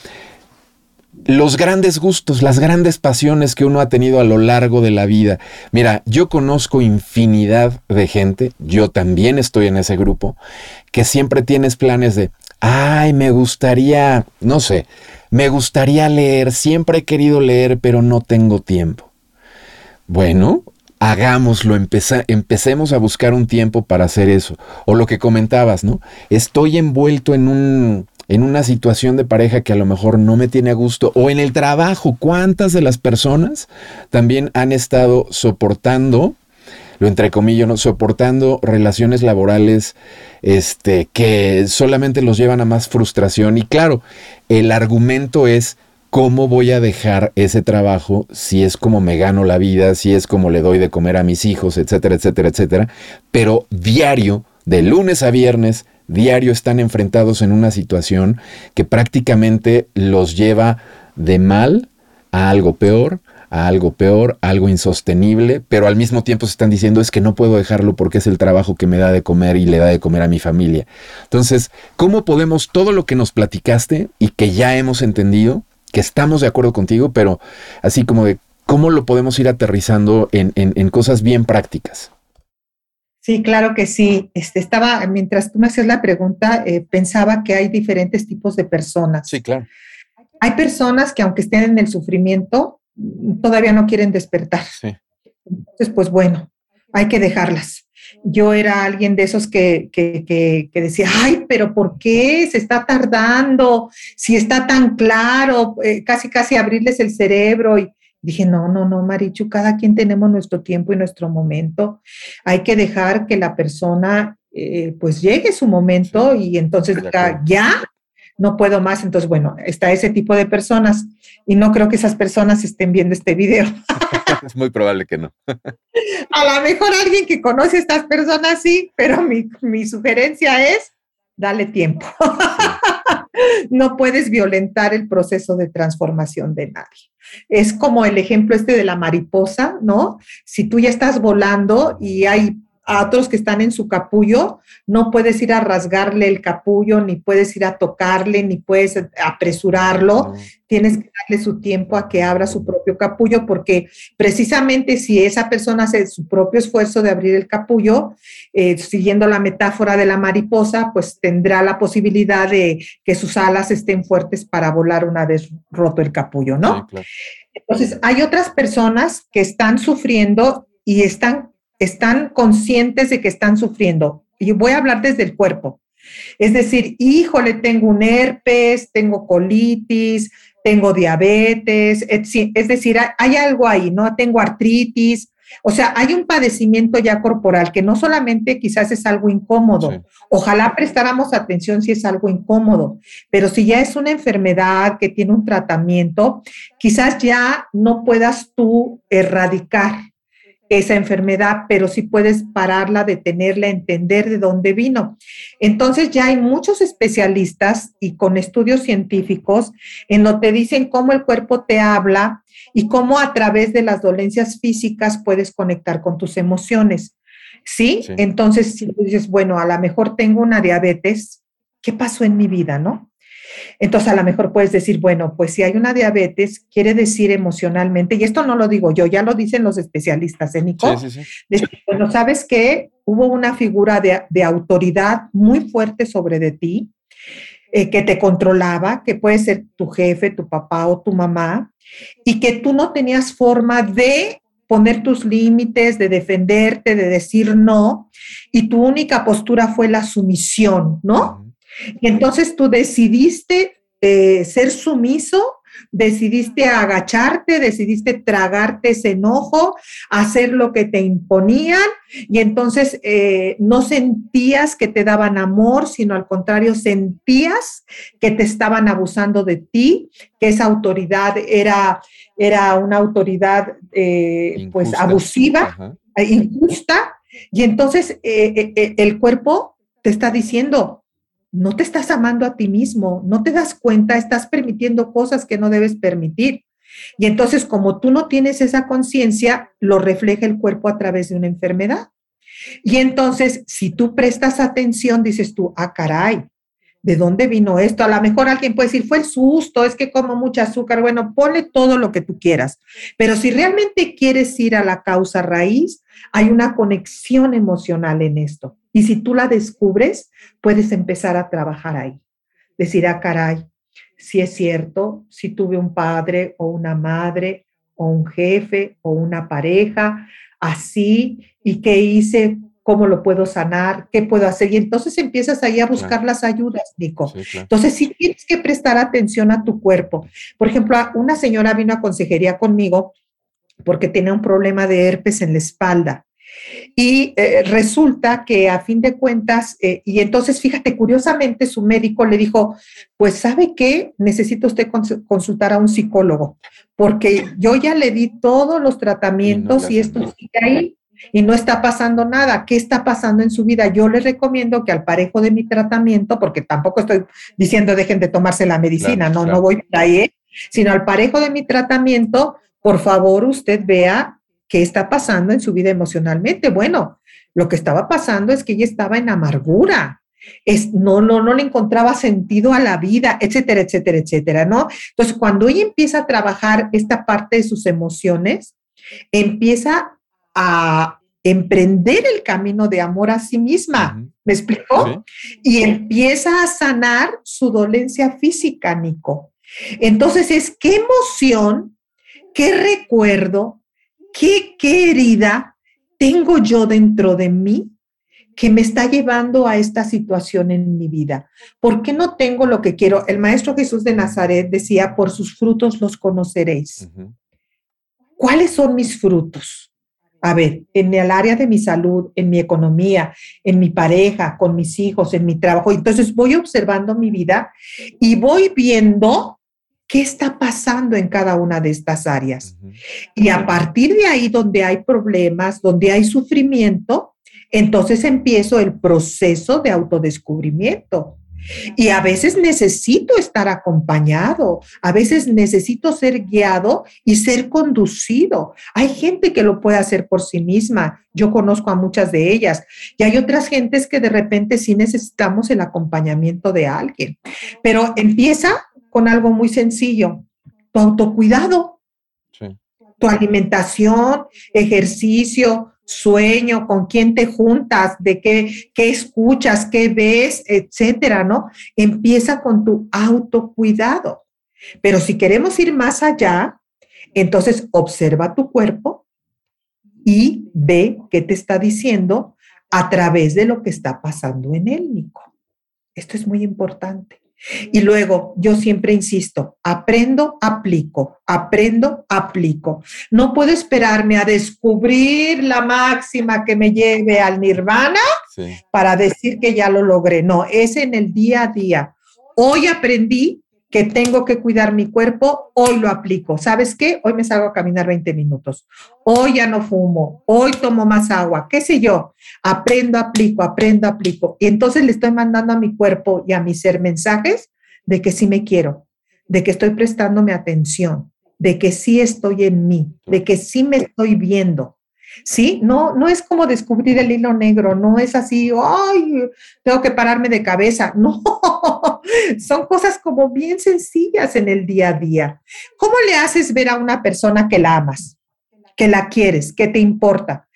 S1: los grandes gustos, las grandes pasiones que uno ha tenido a lo largo de la vida. Mira, yo conozco infinidad de gente, yo también estoy en ese grupo, que siempre tienes planes de, ay, me gustaría, no sé, me gustaría leer, siempre he querido leer, pero no tengo tiempo. Bueno, hagámoslo, empecemos a buscar un tiempo para hacer eso. O lo que comentabas, ¿no? Estoy envuelto en un en una situación de pareja que a lo mejor no me tiene a gusto o en el trabajo, ¿cuántas de las personas también han estado soportando lo entre comillas, ¿no? soportando relaciones laborales este, que solamente los llevan a más frustración. Y claro, el argumento es cómo voy a dejar ese trabajo si es como me gano la vida, si es como le doy de comer a mis hijos, etcétera, etcétera, etcétera. Pero diario, de lunes a viernes, diario están enfrentados en una situación que prácticamente los lleva de mal a algo peor, a algo peor, algo insostenible, pero al mismo tiempo se están diciendo es que no puedo dejarlo porque es el trabajo que me da de comer y le da de comer a mi familia. Entonces, ¿cómo podemos todo lo que nos platicaste y que ya hemos entendido, que estamos de acuerdo contigo, pero así como de cómo lo podemos ir aterrizando en, en, cosas bien prácticas?
S2: Sí, claro que sí. Este, estaba, mientras tú me hacías la pregunta, eh, pensaba que hay diferentes tipos de personas.
S1: Sí, claro.
S2: Hay personas que aunque estén en el sufrimiento, todavía no quieren despertar. Entonces, pues bueno, hay que dejarlas. Yo era alguien de esos que, que, decía, ay, pero ¿por qué se está tardando? Si está tan claro, eh, casi, casi abrirles el cerebro. Y dije, no, no, no, Marichu, cada quien tenemos nuestro tiempo y nuestro momento. Hay que dejar que la persona, eh, pues llegue su momento y entonces ya no puedo más. Entonces, bueno, está ese tipo de personas y no creo que esas personas estén viendo este video.
S1: es muy probable que no.
S2: a lo mejor alguien que conoce a estas personas sí, pero mi, mi sugerencia es, dale tiempo. no puedes violentar el proceso de transformación de nadie. Es como el ejemplo este de la mariposa, ¿no? Si tú ya estás volando y hay a otros que están en su capullo, no puedes ir a rasgarle el capullo, ni puedes ir a tocarle, ni puedes apresurarlo. Tienes que darle su tiempo a que abra su propio capullo, porque precisamente si esa persona hace su propio esfuerzo de abrir el capullo, eh, siguiendo la metáfora de la mariposa, pues tendrá la posibilidad de que sus alas estén fuertes para volar una vez roto el capullo, ¿no? Entonces, hay otras personas que están sufriendo y están están conscientes de que están sufriendo. Y voy a hablar desde el cuerpo. Es decir, híjole, tengo un herpes, tengo colitis, tengo diabetes, es decir, hay algo ahí, ¿no? Tengo artritis. O sea, hay un padecimiento ya corporal que no solamente quizás es algo incómodo. Ojalá prestáramos atención si es algo incómodo, pero si ya es una enfermedad que tiene un tratamiento, quizás ya no puedas tú erradicar esa enfermedad, pero sí puedes pararla, detenerla, entender de dónde vino. Entonces ya hay muchos especialistas y con estudios científicos en donde te dicen cómo el cuerpo te habla y cómo a través de las dolencias físicas puedes conectar con tus emociones. ¿Sí? Entonces, si tú dices, bueno, a lo mejor tengo una diabetes, ¿qué pasó en mi vida, no? Entonces, a lo mejor puedes decir, bueno, pues si hay una diabetes, quiere decir emocionalmente, y esto no lo digo yo, ya lo dicen los especialistas, ¿eh, Nico? Sí, sí, sí. bueno, ¿sabes que Hubo una figura de, autoridad muy fuerte sobre de ti, eh, que te controlaba, que puede ser tu jefe, tu papá o tu mamá, y que tú no tenías forma de poner tus límites, de defenderte, de decir no, y tu única postura fue la sumisión, ¿no? Y entonces tú decidiste eh, ser sumiso, decidiste agacharte, decidiste tragarte ese enojo, hacer lo que te imponían y entonces eh, no sentías que te daban amor, sino al contrario sentías que te estaban abusando de ti, que esa autoridad era, era una autoridad eh, pues abusiva, injusta y entonces el cuerpo te está diciendo, no te estás amando a ti mismo, no te das cuenta, estás permitiendo cosas que no debes permitir. Y entonces, como tú no tienes esa conciencia, lo refleja el cuerpo a través de una enfermedad. Y entonces, si tú prestas atención, dices tú, ah, caray, ¿de dónde vino esto? A lo mejor alguien puede decir, fue el susto, es que como mucho azúcar. Bueno, ponle todo lo que tú quieras. Pero si realmente quieres ir a la causa raíz, hay una conexión emocional en esto. Y si tú la descubres, puedes empezar a trabajar ahí. Decir, ah, caray, si es cierto, si tuve un padre o una madre o un jefe o una pareja así y qué hice, cómo lo puedo sanar, qué puedo hacer. Y entonces empiezas ahí a buscar las ayudas, Nico. Entonces sí tienes que prestar atención a tu cuerpo. Por ejemplo, una señora vino a consejería conmigo porque tenía un problema de herpes en la espalda. Y eh, resulta que a fin de cuentas, eh, y entonces fíjate, curiosamente su médico le dijo, pues sabe qué, necesita usted consultar a un psicólogo, porque yo ya le di todos los tratamientos y, esto sigue ahí y no está pasando nada. ¿Qué está pasando en su vida? Yo le recomiendo que al parejo de mi tratamiento, porque tampoco estoy diciendo dejen de tomarse la medicina, no, no voy por ahí, ¿eh? sino al parejo de mi tratamiento, por favor usted vea qué está pasando en su vida emocionalmente. Bueno, lo que estaba pasando es que ella estaba en amargura, es, no, no, no le encontraba sentido a la vida, etcétera, etcétera, etcétera, ¿no? Entonces, cuando ella empieza a trabajar esta parte de sus emociones, empieza a emprender el camino de amor a sí misma, ¿me explicó? Y empieza a sanar su dolencia física, Nico. Entonces, es qué emoción, qué recuerdo, qué, qué herida tengo yo dentro de mí que me está llevando a esta situación en mi vida? ¿Por qué no tengo lo que quiero? El Maestro Jesús de Nazaret decía, por sus frutos los conoceréis. ¿Cuáles son mis frutos? A ver, en el área de mi salud, en mi economía, en mi pareja, con mis hijos, en mi trabajo. Entonces voy observando mi vida y voy viendo qué está pasando en cada una de estas áreas. Y a partir de ahí, donde hay problemas, donde hay sufrimiento, entonces empiezo el proceso de autodescubrimiento. Y a veces necesito estar acompañado, a veces necesito ser guiado y ser conducido. Hay gente que lo puede hacer por sí misma, yo conozco a muchas de ellas, y hay otras gentes que de repente sí necesitamos el acompañamiento de alguien. Pero empieza con algo muy sencillo, tu autocuidado, tu alimentación, ejercicio, sueño, con quién te juntas, de qué, qué escuchas, qué ves, etcétera, ¿no? Empieza con tu autocuidado. Pero si queremos ir más allá, entonces observa tu cuerpo y ve qué te está diciendo a través de lo que está pasando en él, Nico. Esto es muy importante. Y luego, yo siempre insisto, aprendo, aplico, aprendo, aplico. No puedo esperarme a descubrir la máxima que me lleve al nirvana para decir que ya lo logré. No, es en el día a día. Hoy aprendí que tengo que cuidar mi cuerpo, hoy lo aplico. ¿Sabes qué? Hoy me salgo a caminar 20 minutos. Hoy ya no fumo, hoy tomo más agua, qué sé yo. Aprendo, aplico, aprendo, aplico. Y entonces le estoy mandando a mi cuerpo y a mi ser mensajes de que sí me quiero, de que estoy prestándome atención, de que sí estoy en mí, de que sí me estoy viendo. ¿Sí? No, no es como descubrir el hilo negro, no es así, ay, tengo que pararme de cabeza, no, son cosas como bien sencillas en el día a día. ¿Cómo le haces ver a una persona que la amas, que la quieres, que te importa?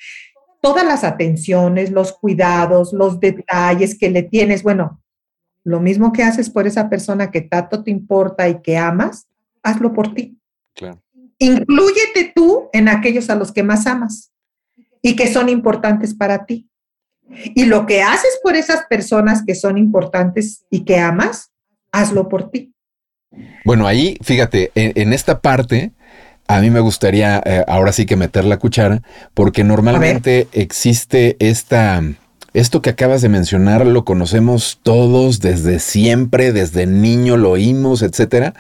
S2: Todas las atenciones, los cuidados, los detalles que le tienes, bueno, lo mismo que haces por esa persona que tanto te importa y que amas, hazlo por ti. Claro. Inclúyete tú en aquellos a los que más amas y que son importantes para ti. Y lo que haces por esas personas que son importantes y que amas, hazlo por ti.
S1: Bueno, ahí, fíjate, en, esta parte, a mí me gustaría eh, ahora sí que meter la cuchara, porque normalmente existe esta, esto que acabas de mencionar, lo conocemos todos desde siempre, desde niño lo oímos, etcétera,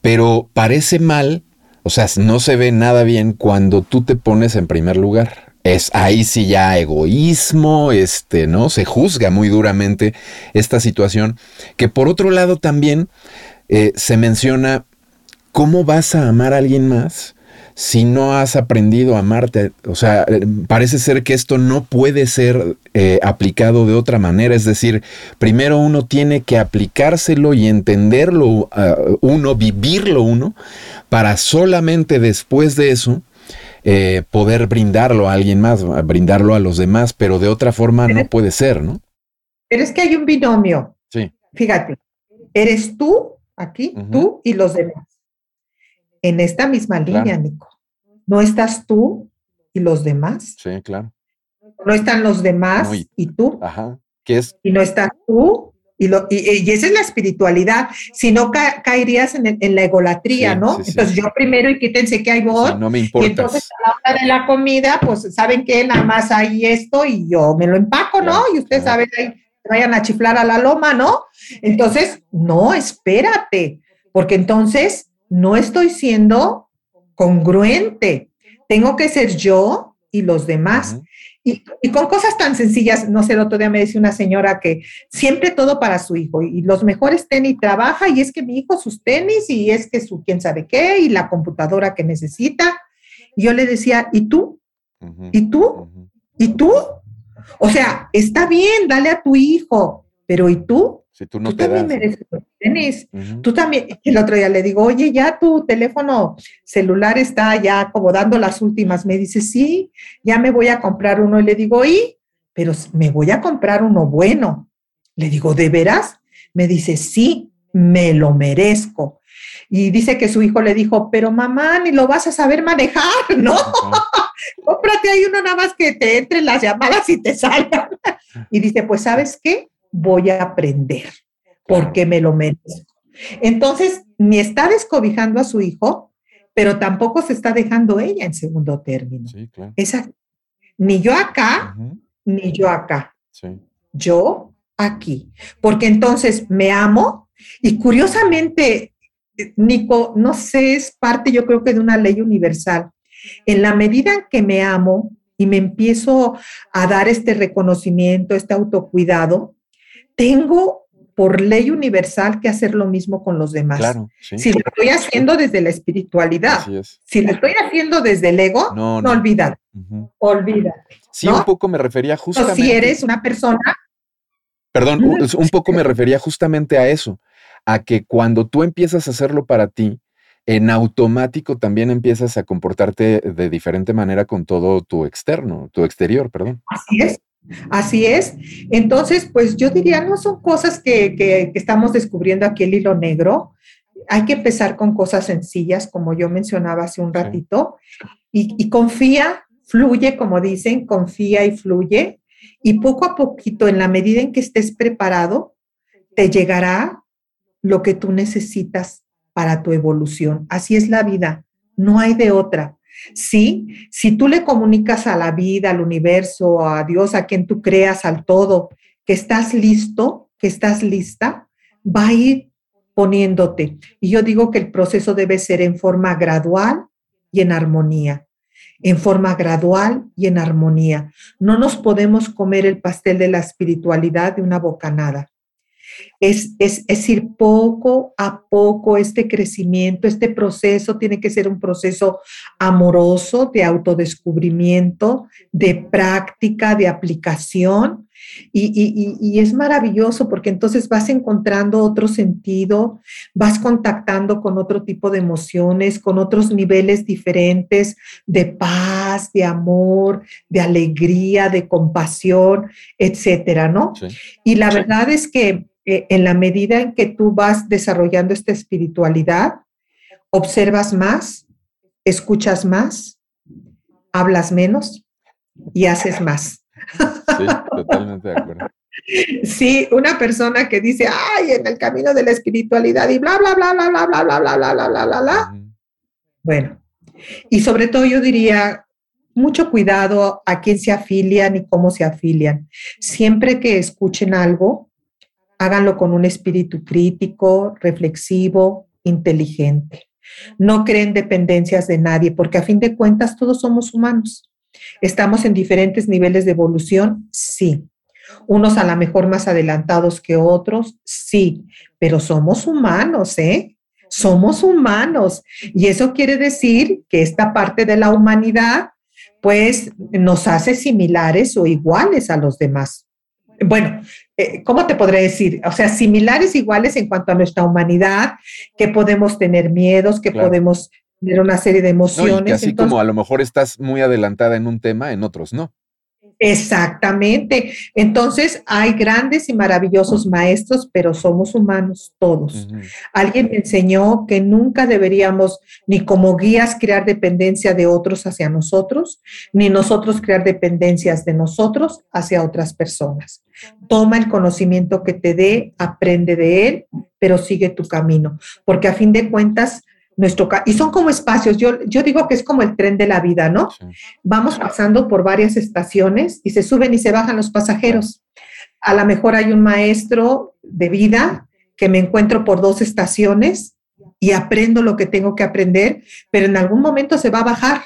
S1: pero parece mal, o sea, no se ve nada bien cuando tú te pones en primer lugar es ahí sí ya egoísmo, este, ¿no? Se juzga muy duramente esta situación, que por otro lado también eh, se menciona cómo vas a amar a alguien más si no has aprendido a amarte. O sea, parece ser que esto no puede ser eh, aplicado de otra manera. Es decir, primero uno tiene que aplicárselo y entenderlo uno, vivirlo uno, para solamente después de eso eh, poder brindarlo a alguien más, brindarlo a los demás, pero de otra forma no puede ser, ¿no?
S2: Pero es que hay un binomio. Sí. Fíjate, eres tú aquí, tú y los demás. En esta misma línea, Nico. No estás tú y los demás.
S1: Sí, claro.
S2: No están los demás y, tú.
S1: Ajá. ¿Qué es?
S2: Y no estás tú y, lo, y, esa es la espiritualidad. Si no, caerías en, la egolatría, ¿no? entonces yo primero y quítense que hay vos.
S1: no me importa.
S2: Y entonces a la hora de la comida, pues saben que nada más hay esto y yo me lo empaco, ¿no? y ustedes saben, ahí vayan a chiflar a la loma, ¿no? Entonces, no, espérate, porque entonces no estoy siendo congruente. Tengo que ser yo y los demás. Y, con cosas tan sencillas, no sé, el otro día me decía una señora que siempre todo para su hijo y los mejores tenis trabaja y es que mi hijo sus tenis y es que su quién sabe qué y la computadora que necesita. Y yo le decía, ¿y tú? ¿Y tú? ¿Y tú? O sea, está bien, dale a tu hijo, pero ¿y tú?
S1: Si tú no te también
S2: mereces tenis. Tú también, el otro día le digo, oye, ya tu teléfono celular está ya como dando las últimas. Me dice, sí, ya me voy a comprar uno. Y le digo, ¿y? Pero me voy a comprar uno bueno. Le digo, ¿de veras? Me dice, sí, me lo merezco. Y dice que su hijo le dijo, pero mamá, ni lo vas a saber manejar, ¿no? Cómprate ahí uno nada más que te entre las llamadas y te salgan. y dice, pues, ¿sabes qué? Voy a aprender porque me lo merezco. Entonces, ni está descobijando a su hijo, pero tampoco se está dejando ella en segundo término. Sí, claro. Esa, ni yo acá, ni yo acá. Sí. Yo aquí. Porque entonces me amo y curiosamente, Nico, no sé, es parte yo creo que de una ley universal. En la medida en que me amo y me empiezo a dar este reconocimiento, este autocuidado, tengo por ley universal que hacer lo mismo con los demás. Claro, Si lo estoy haciendo desde la espiritualidad, si lo estoy haciendo desde el ego, no, no, olvídate,
S1: Sí, un poco me refería justamente.
S2: si eres una persona.
S1: Perdón, un poco me refería justamente a eso, a que cuando tú empiezas a hacerlo para ti, en automático también empiezas a comportarte de diferente manera con todo tu externo, tu exterior, perdón.
S2: Así es. Así es. Entonces, pues yo diría, no son cosas que, estamos descubriendo aquí el hilo negro. Hay que empezar con cosas sencillas, como yo mencionaba hace un ratito, y, confía, fluye, como dicen, confía y fluye, y poco a poquito, en la medida en que estés preparado, te llegará lo que tú necesitas para tu evolución. Así es la vida, no hay de otra. Sí, si tú le comunicas a la vida, al universo, a Dios, a quien tú creas, al todo, que estás listo, que estás lista, va a ir poniéndote. Y yo digo que el proceso debe ser en forma gradual y en armonía. En forma gradual y en armonía. No nos podemos comer el pastel de la espiritualidad de una bocanada. Es, es, ir poco a poco este crecimiento, este proceso tiene que ser un proceso amoroso de autodescubrimiento, de práctica, de aplicación. Y, es maravilloso porque entonces vas encontrando otro sentido, vas contactando con otro tipo de emociones, con otros niveles diferentes de paz, de amor, de alegría, de compasión, etcétera, ¿no? Y la verdad es que en la medida en que tú vas desarrollando esta espiritualidad, observas más, escuchas más, hablas menos y haces más.
S1: Sí, totalmente de acuerdo.
S2: Sí, una persona que dice, ay, en el camino de la espiritualidad y bla, bla, bla, bla, bla, bla, bla, bla, bla, bla, bla, bla, bla. Bueno, y sobre todo yo diría, mucho cuidado a quién se afilian y cómo se afilian. Siempre que escuchen algo, háganlo con un espíritu crítico, reflexivo, inteligente. No creen dependencias de nadie, porque a fin de cuentas todos somos humanos. ¿Estamos en diferentes niveles de evolución? Sí. Unos a lo mejor más adelantados que otros, sí, pero somos humanos, ¿eh? Somos humanos. Y eso quiere decir que esta parte de la humanidad, pues, nos hace similares o iguales a los demás bueno, eh, ¿cómo te podré decir? O sea, similares, iguales en cuanto a nuestra humanidad, que podemos tener miedos, que podemos tener una serie de emociones.
S1: así como a lo mejor estás muy adelantada en un tema, en otros no.
S2: Exactamente. Entonces, hay grandes y maravillosos maestros, pero somos humanos todos. Alguien me enseñó que nunca deberíamos ni como guías crear dependencia de otros hacia nosotros, ni nosotros crear dependencias de nosotros hacia otras personas. Toma el conocimiento que te dé, aprende de él, pero sigue tu camino, porque a fin de cuentas, nuestro, y son como espacios, yo, yo digo que es como el tren de la vida, ¿no? Vamos pasando por varias estaciones y se suben y se bajan los pasajeros. A lo mejor hay un maestro de vida que me encuentro por dos estaciones y aprendo lo que tengo que aprender, pero en algún momento se va a bajar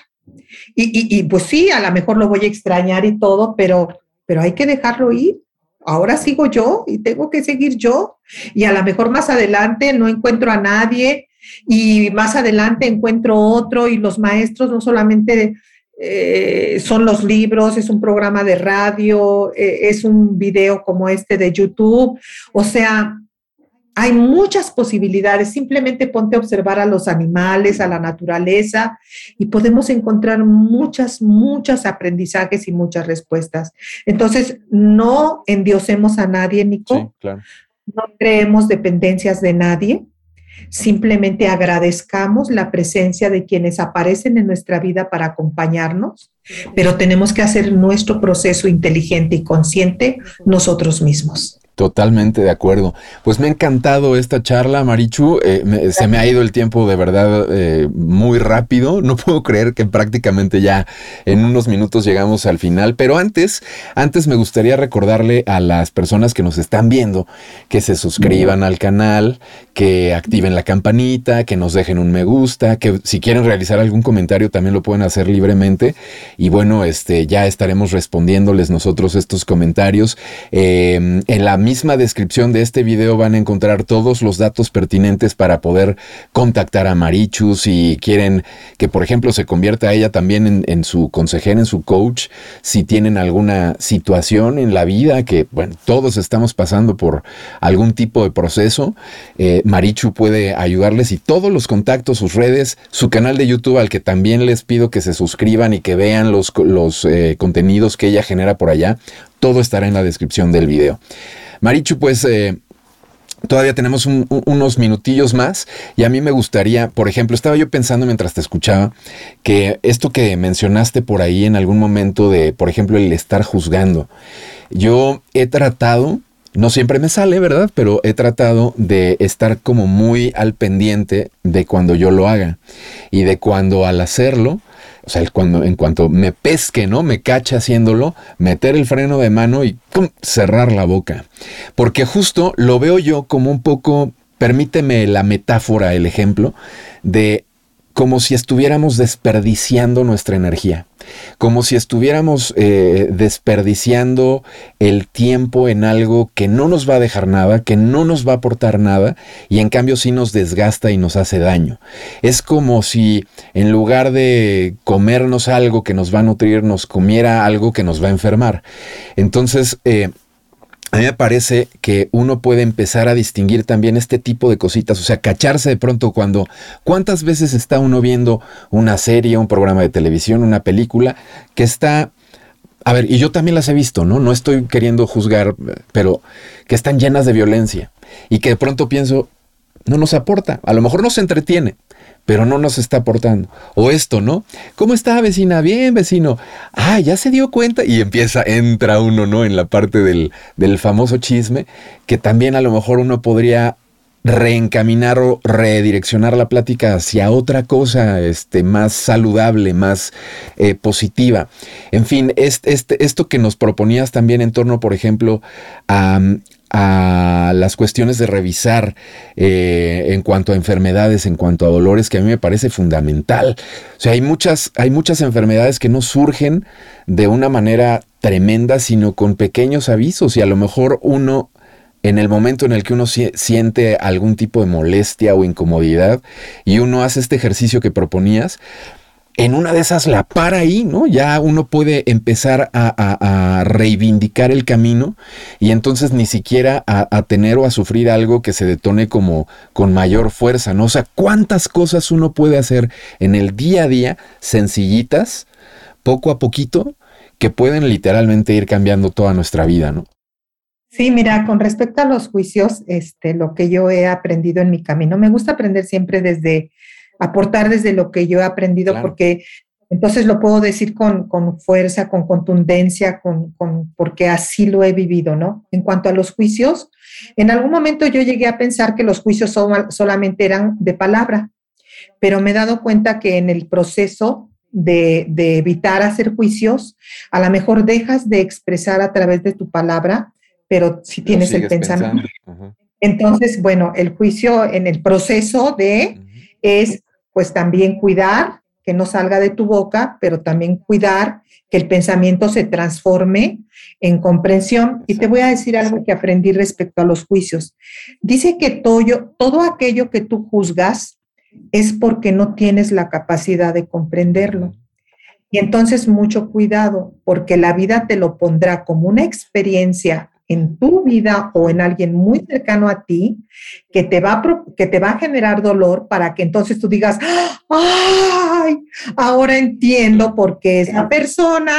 S2: Y, y, pues sí, a lo mejor lo voy a extrañar y todo, pero, pero hay que dejarlo ir. Ahora sigo yo y tengo que seguir yo. Y a lo mejor más adelante no encuentro a nadie y más adelante encuentro otro y los maestros no solamente eh, son los libros, es un programa de radio, eh, es un video como este de YouTube. O sea, hay muchas posibilidades. Simplemente ponte a observar a los animales, a la naturaleza y podemos encontrar muchas, muchos aprendizajes y muchas respuestas. Entonces, no endiosemos a nadie, Nico. No creemos dependencias de nadie. Simplemente agradezcamos la presencia de quienes aparecen en nuestra vida para acompañarnos, pero tenemos que hacer nuestro proceso inteligente y consciente nosotros mismos.
S1: Totalmente de acuerdo. Pues me ha encantado esta charla, Marichu. Eh, se me ha ido el tiempo de verdad eh, muy rápido. No puedo creer que prácticamente ya en unos minutos llegamos al final. Pero antes, antes me gustaría recordarle a las personas que nos están viendo que se suscriban al canal, que activen la campanita, que nos dejen un me gusta, que si quieren realizar algún comentario también lo pueden hacer libremente. Y bueno, este ya estaremos respondiéndoles nosotros estos comentarios eh, en la misma descripción de este video van a encontrar todos los datos pertinentes para poder contactar a Marichu si quieren que, por ejemplo, se convierta ella también en, su consejera, en su coach, si tienen alguna situación en la vida, que, bueno, todos estamos pasando por algún tipo de proceso, eh, Marichu puede ayudarles y todos los contactos, sus redes, su canal de YouTube al que también les pido que se suscriban y que vean los, los eh, contenidos que ella genera por allá, todo estará en la descripción del video. Marichu, pues eh, Todavía tenemos unos minutillos más y a mí me gustaría, por ejemplo, estaba yo pensando mientras te escuchaba que esto que mencionaste por ahí en algún momento de, por ejemplo, el estar juzgando. Yo he tratado, no siempre me sale, ¿verdad? Pero he tratado de estar como muy al pendiente de cuando yo lo haga y de cuando al hacerlo o sea, cuando, en cuanto me pesque, ¿no? Me cache haciéndolo, meter el freno de mano y cerrar la boca. Porque justo lo veo yo como un poco, permíteme la metáfora, el ejemplo, de como si estuviéramos desperdiciando nuestra energía, como si estuviéramos eh, desperdiciando el tiempo en algo que no nos va a dejar nada, que no nos va a aportar nada y en cambio sí nos desgasta y nos hace daño. Es como si en lugar de comernos algo que nos va a nutrir, nos comiera algo que nos va a enfermar. Entonces, eh, a mí me parece que uno puede empezar a distinguir también este tipo de cositas, o sea, cacharse de pronto cuando, ¿cuántas veces está uno viendo una serie, un programa de televisión, una película que está, a ver, y yo también las he visto, ¿no? No estoy queriendo juzgar, pero que están llenas de violencia y que de pronto pienso, no nos aporta, a lo mejor nos entretiene, pero no nos está aportando. O esto, ¿no? ¿Cómo está vecina? Bien, vecino. Ah, ya se dio cuenta y empieza, entra uno, ¿no? En la parte del, del famoso chisme, que también a lo mejor uno podría reencaminar o redireccionar la plática hacia otra cosa este, más saludable, más eh, positiva. En fin, este, esto que nos proponías también en torno, por ejemplo, a, a las cuestiones de revisar eh, en cuanto a enfermedades, en cuanto a dolores, que a mí me parece fundamental. O sea, hay muchas, hay muchas enfermedades que no surgen de una manera tremenda, sino con pequeños avisos y a lo mejor uno en el momento en el que uno siente algún tipo de molestia o incomodidad y uno hace este ejercicio que proponías, en una de esas la para ahí, ¿no? Ya uno puede empezar a, reivindicar el camino y entonces ni siquiera a, tener o a sufrir algo que se detone como con mayor fuerza, ¿no? O sea, ¿cuántas cosas uno puede hacer en el día a día, sencillitas, poco a poquito, que pueden literalmente ir cambiando toda nuestra vida, ¿no?
S2: Sí, mira, con respecto a los juicios, este, lo que yo he aprendido en mi camino, me gusta aprender siempre desde aportar desde lo que yo he aprendido, porque entonces lo puedo decir con, fuerza, con contundencia, con, porque así lo he vivido, ¿no? En cuanto a los juicios, en algún momento yo llegué a pensar que los juicios solamente eran de palabra, pero me he dado cuenta que en el proceso de, evitar hacer juicios, a lo mejor dejas de expresar a través de tu palabra, pero si tienes el pensamiento. Entonces, bueno, el juicio en el proceso de es pues también cuidar que no salga de tu boca, pero también cuidar que el pensamiento se transforme en comprensión. Y te voy a decir algo que aprendí respecto a los juicios. Dice que todo, todo aquello que tú juzgas es porque no tienes la capacidad de comprenderlo. Y entonces mucho cuidado, porque la vida te lo pondrá como una experiencia en tu vida o en alguien muy cercano a ti que te va a, que te va a generar dolor para que entonces tú digas, ay, ahora entiendo por qué esa persona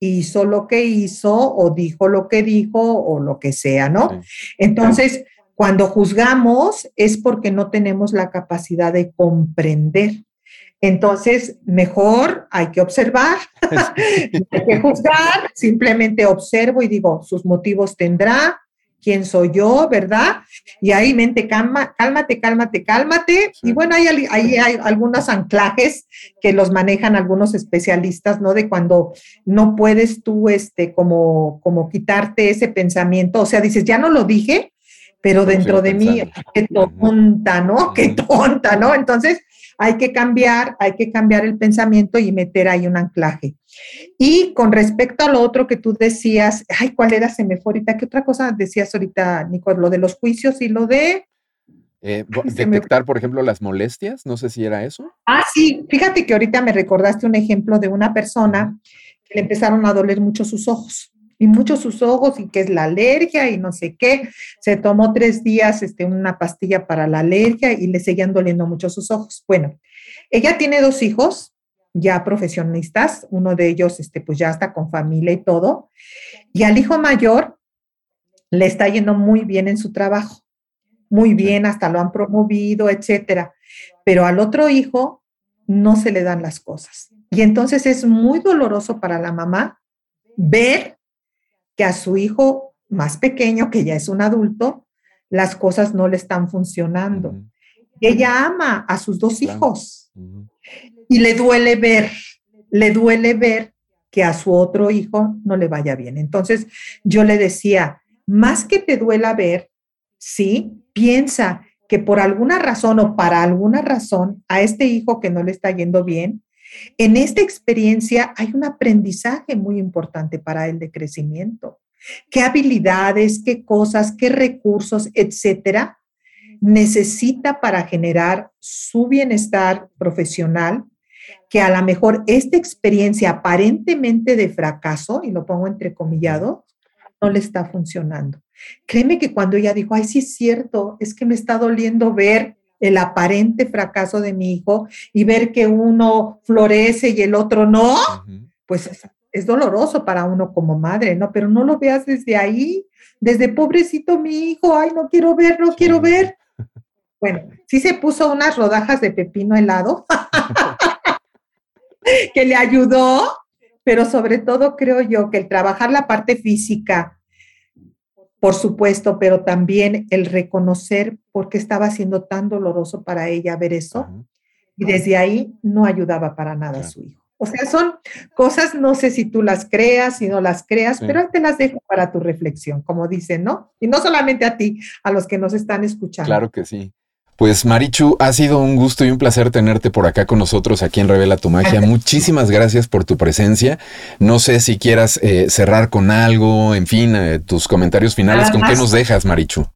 S2: hizo lo que hizo o dijo lo que dijo o lo que sea, ¿no? Entonces, cuando juzgamos es porque no tenemos la capacidad de comprender. Entonces, mejor hay que observar, hay que juzgar, simplemente observo y digo, sus motivos tendrá, quién soy yo, ¿verdad? Y ahí mente, calma, cálmate, cálmate, cálmate. Y bueno, ahí hay, hay, algunos anclajes que los manejan algunos especialistas, ¿no? De cuando no puedes tú, este, como, como quitarte ese pensamiento, o sea, dices, ya no lo dije, pero dentro de mí, qué tonta, ¿no? Qué tonta, ¿no? Entonces, hay que cambiar, hay que cambiar el pensamiento y meter ahí un anclaje. Y con respecto a lo otro que tú decías, ay, ¿cuál era? Se me fue ahorita. ¿Qué otra cosa decías ahorita, Nico? Lo de los juicios y lo de...
S1: Eh, detectar, por ejemplo, las molestias, no sé si era eso.
S2: Ah, sí, fíjate que ahorita me recordaste un ejemplo de una persona que le empezaron a doler mucho sus ojos y mucho sus ojos y que es la alergia y no sé qué. Se tomó tres días este, una pastilla para la alergia y le seguían doliendo mucho sus ojos. Bueno, ella tiene dos hijos ya profesionistas, uno de ellos este, pues ya está con familia y todo, y al hijo mayor le está yendo muy bien en su trabajo, muy bien, hasta lo han promovido, etcétera, pero al otro hijo no se le dan las cosas. Y entonces es muy doloroso para la mamá ver que a su hijo más pequeño, que ya es un adulto, las cosas no le están funcionando. Ella ama a sus dos hijos y le duele ver, le duele ver que a su otro hijo no le vaya bien. Entonces yo le decía, más que te duela ver, sí, piensa que por alguna razón o para alguna razón a este hijo que no le está yendo bien, en esta experiencia hay un aprendizaje muy importante para él de crecimiento. ¿Qué habilidades, qué cosas, qué recursos, etcétera, necesita para generar su bienestar profesional? Que a lo mejor esta experiencia aparentemente de fracaso, y lo pongo entrecomillado, no le está funcionando. Créeme que cuando ella dijo, ay, sí es cierto, es que me está doliendo ver el aparente fracaso de mi hijo y ver que uno florece y el otro no, pues es, doloroso para uno como madre, ¿no? Pero no lo veas desde ahí, desde pobrecito mi hijo, ay, no quiero ver, no quiero ver. Bueno, sí se puso unas rodajas de pepino helado que le ayudó, pero sobre todo creo yo que el trabajar la parte física, por supuesto, pero también el reconocer por qué estaba siendo tan doloroso para ella ver eso. Y desde ahí no ayudaba para nada a su hijo. O sea, son cosas, no sé si tú las creas, si no las creas, pero te las dejo para tu reflexión, como dicen, ¿no? Y no solamente a ti, a los que nos están escuchando.
S1: Claro que sí. Pues Marichu, ha sido un gusto y un placer tenerte por acá con nosotros aquí en Revela tu Magia. Muchísimas gracias por tu presencia. No sé si quieras eh, cerrar con algo, en fin, eh, tus comentarios finales. ¿Con qué nos dejas, Marichu?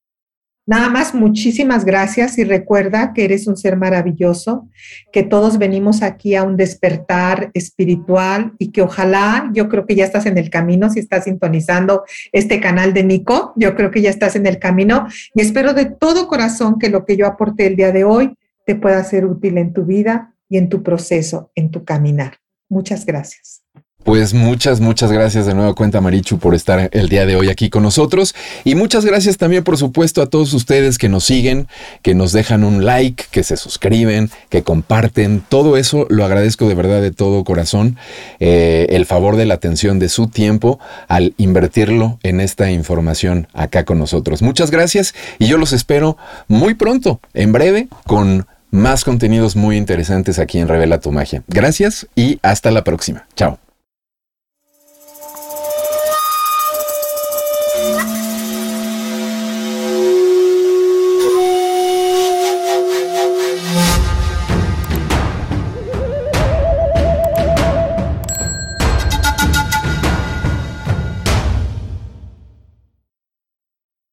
S2: Nada más, muchísimas gracias y recuerda que eres un ser maravilloso, que todos venimos aquí a un despertar espiritual y que ojalá, yo creo que ya estás en el camino, si estás sintonizando este canal de Nico, yo creo que ya estás en el camino y espero de todo corazón que lo que yo aporté el día de hoy te pueda ser útil en tu vida y en tu proceso, en tu caminar. Muchas gracias.
S1: Pues muchas, muchas gracias de nuevo cuenta Marichu por estar el día de hoy aquí con nosotros y muchas gracias también por supuesto a todos ustedes que nos siguen, que nos dejan un like, que se suscriben, que comparten, todo eso lo agradezco de verdad de todo corazón, eh, el favor de la atención de su tiempo al invertirlo en esta información acá con nosotros. Muchas gracias y yo los espero muy pronto, en breve, con más contenidos muy interesantes aquí en Revela tu Magia. Gracias y hasta la próxima. Chao.